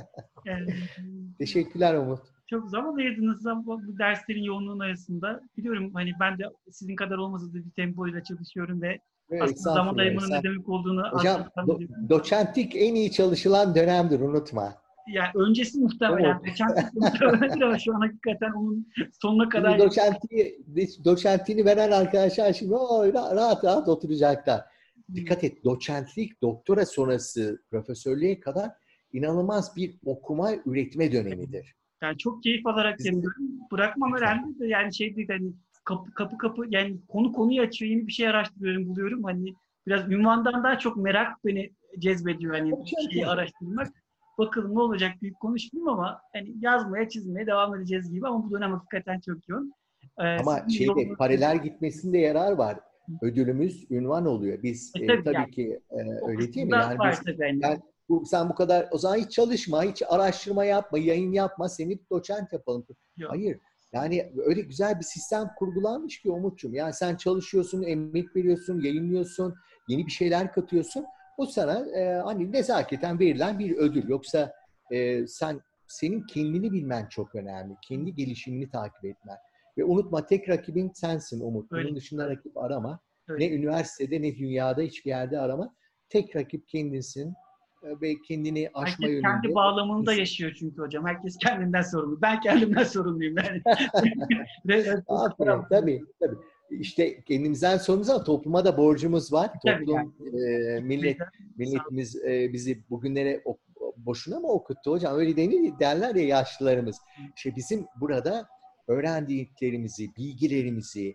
Teşekkürler Umut. Çok zaman ayırdınız bu derslerin yoğunluğun arasında. Biliyorum hani ben de sizin kadar olmasa da bir tempoyla çalışıyorum ve evet, aslında zaman ayırmanın ne demek olduğunu Hocam do, doçentlik en iyi çalışılan dönemdir unutma. Ya öncesi muhtemelen. Doçentlik muhtemelen ama şu an hakikaten onun sonuna kadar... Şimdi doçentliği, doçentliğini veren arkadaşlar şimdi o, rahat rahat oturacaklar. Dikkat et doçentlik, doktora sonrası profesörlüğe kadar inanılmaz bir okuma, üretme dönemidir. Yani çok keyif alarak yapıyorum. Bırakmam önemli de yani şey değil hani kapı kapı kapı yani konu konuyu açıyor yeni bir şey araştırıyorum buluyorum hani biraz ünvandan daha çok merak beni cezbediyor hani bir şeyi araştırmak. Bakalım ne olacak büyük konuşmayayım ama hani yazmaya çizmeye devam edeceğiz gibi ama bu dönem hakikaten çok yoğun. Ee, ama şeyde paralel gitmesinde yarar var. Ödülümüz ünvan oluyor. Biz e, tabii, e, tabii yani. ki e, öyle değil mi? Yani, biz, yani bu, sen bu kadar o zaman hiç çalışma, hiç araştırma yapma, yayın yapma, seni doçent yapalım. Yok. Hayır. Yani öyle güzel bir sistem kurgulanmış ki Umut'cum. Yani sen çalışıyorsun, emek veriyorsun, yayınlıyorsun, yeni bir şeyler katıyorsun. O sana e, hani nezaketen verilen bir ödül. Yoksa e, sen senin kendini bilmen çok önemli. Kendi gelişimini takip etmen. Ve unutma tek rakibin sensin Umut. Öyle. Bunun dışında rakip arama. Öyle. Ne üniversitede ne dünyada hiçbir yerde arama. Tek rakip kendinsin ve kendini aşma Herkes yönünde. kendi bağlamında yaşıyor çünkü hocam. Herkes kendinden sorumlu. Ben kendimden sorumluyum yani. Aferin, tabii, tabii. İşte kendimizden sorumluyuz ama topluma da borcumuz var. Tabii Toplum, yani. e, millet, milletimiz e, bizi bugünlere boşuna mı okuttu hocam? Öyle denir, derler ya yaşlılarımız. İşte bizim burada öğrendiklerimizi, bilgilerimizi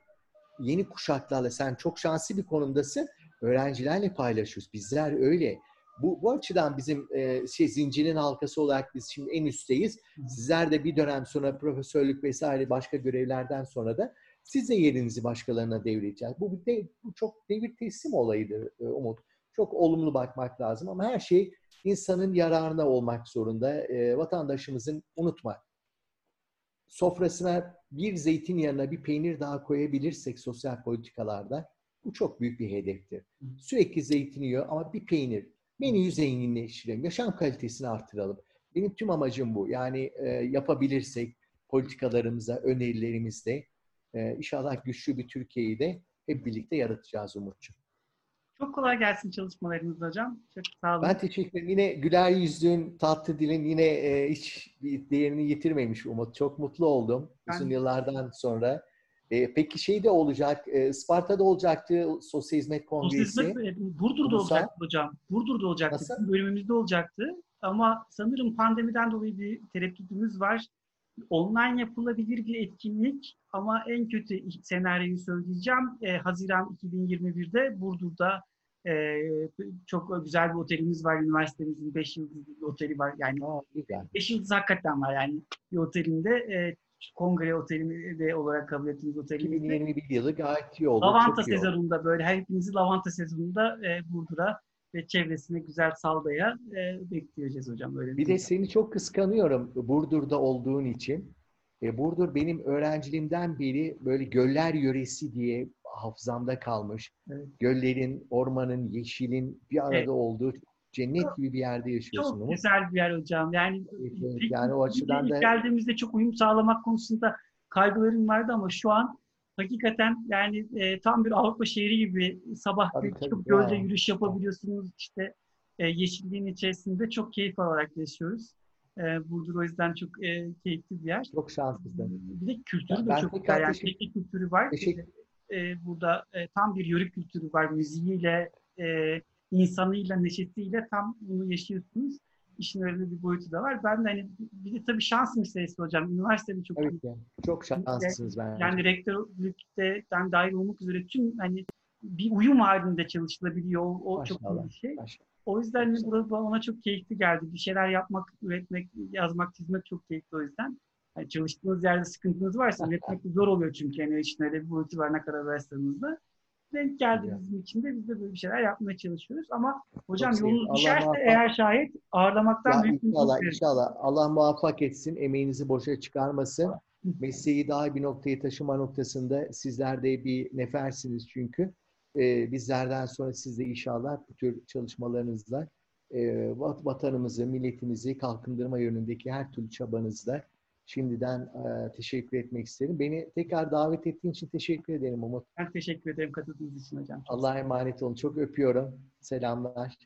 yeni kuşaklarla sen çok şanslı bir konumdasın. Öğrencilerle paylaşıyoruz. Bizler öyle bu, bu açıdan bizim e, şey zincirin halkası olarak biz şimdi en üstteyiz. Sizler de bir dönem sonra profesörlük vesaire başka görevlerden sonra da siz de yerinizi başkalarına devredeceğiz. Bu, de, bu çok devir teslim olayıdır e, Umut. Çok olumlu bakmak lazım ama her şey insanın yararına olmak zorunda. E, vatandaşımızın unutma sofrasına bir zeytin yanına bir peynir daha koyabilirsek sosyal politikalarda bu çok büyük bir hedeftir. Sürekli zeytin yiyor ama bir peynir menüyü zenginleştirelim, yaşam kalitesini artıralım. Benim tüm amacım bu. Yani e, yapabilirsek politikalarımıza, önerilerimizde e, inşallah güçlü bir Türkiye'yi de hep birlikte yaratacağız Umut'cuğum. Çok kolay gelsin çalışmalarınız hocam. Çok sağ olun. Ben teşekkür ederim. Yine güler yüzlüğün, tatlı dilin yine e, hiç bir değerini yitirmemiş Umut. Çok mutlu oldum ben... uzun yıllardan sonra. E, peki şey de olacak, e, Sparta'da olacaktı Sosyal Hizmet Kongresi. Sosyal Hizmet, e, Burdur'da Ulusal. olacaktı hocam. Burdur'da olacaktı. Nasıl? bölümümüzde olacaktı. Ama sanırım pandemiden dolayı bir tereddütümüz var. Online yapılabilir bir etkinlik ama en kötü senaryoyu söyleyeceğim. E, Haziran 2021'de Burdur'da E, çok güzel bir otelimiz var. Üniversitemizin 5 yıldızlı bir oteli var. Yani 5 yıldız hakikaten var yani bir otelinde. E, kongre oteli de olarak kabul ettiğimiz otelimiz. 2021 yılı gayet iyi oldu. Lavanta sezonunda böyle hepimizi lavanta sezonunda e, Burdur'a ve çevresine güzel Salda'ya e, bekleyeceğiz hocam. Öyle bir de seni çok kıskanıyorum Burdur'da olduğun için. E, Burdur benim öğrenciliğimden beri böyle göller yöresi diye hafızamda kalmış. Evet. Göllerin, ormanın, yeşilin bir arada evet. olduğu cennet gibi bir yerde yaşıyorsun. Çok güzel bir yer hocam. Yani, evet, yani o açıdan da... Geldiğimizde çok uyum sağlamak konusunda kaygılarım vardı ama şu an hakikaten yani e, tam bir Avrupa şehri gibi sabah tabii, çıkıp tabii, gölde ya. yürüyüş yapabiliyorsunuz. İşte e, yeşilliğin içerisinde çok keyif alarak yaşıyoruz. E, Burdur o yüzden çok e, keyifli bir yer. Çok şanslısın. Bir de kültürü de çok güzel. Yani teknik kültürü var. Teşekkür. E, burada e, tam bir yörük kültürü var. Müziğiyle, e, insanıyla, neşesiyle tam bunu yaşıyorsunuz. İşin öyle bir boyutu da var. Ben de hani bir de tabii şans meselesi hocam. Üniversitede çok evet, yani. çok şanslısınız bence. Yani rektörlükte ben dahil olmak üzere tüm hani bir uyum halinde çalışılabiliyor. O, o çok iyi bir şey. Maşallah. O yüzden hani burada ona çok keyifli geldi. Bir şeyler yapmak, üretmek, yazmak, çizmek çok keyifli o yüzden. Yani çalıştığınız yerde sıkıntınız varsa üretmek zor oluyor çünkü. Yani işin öyle bir boyutu var ne kadar versiyonunuzda denk geldi bizim için de biz de böyle bir şeyler yapmaya çalışıyoruz. Ama hocam Çok yolunuz düşerse muvaffak... eğer şayet ağırlamaktan ya büyük inşallah, inşallah. Allah muvaffak etsin. Emeğinizi boşa çıkarmasın. Mesleği daha bir noktaya taşıma noktasında sizler de bir nefersiniz çünkü. Ee, bizlerden sonra siz de inşallah bu tür çalışmalarınızla e, vatanımızı, milletimizi kalkındırma yönündeki her türlü çabanızla şimdiden e, teşekkür etmek isterim. Beni tekrar davet ettiğin için teşekkür ederim Umut. Ben teşekkür ederim katıldığınız için hocam. Allah'a emanet olun. Çok öpüyorum. Selamlar.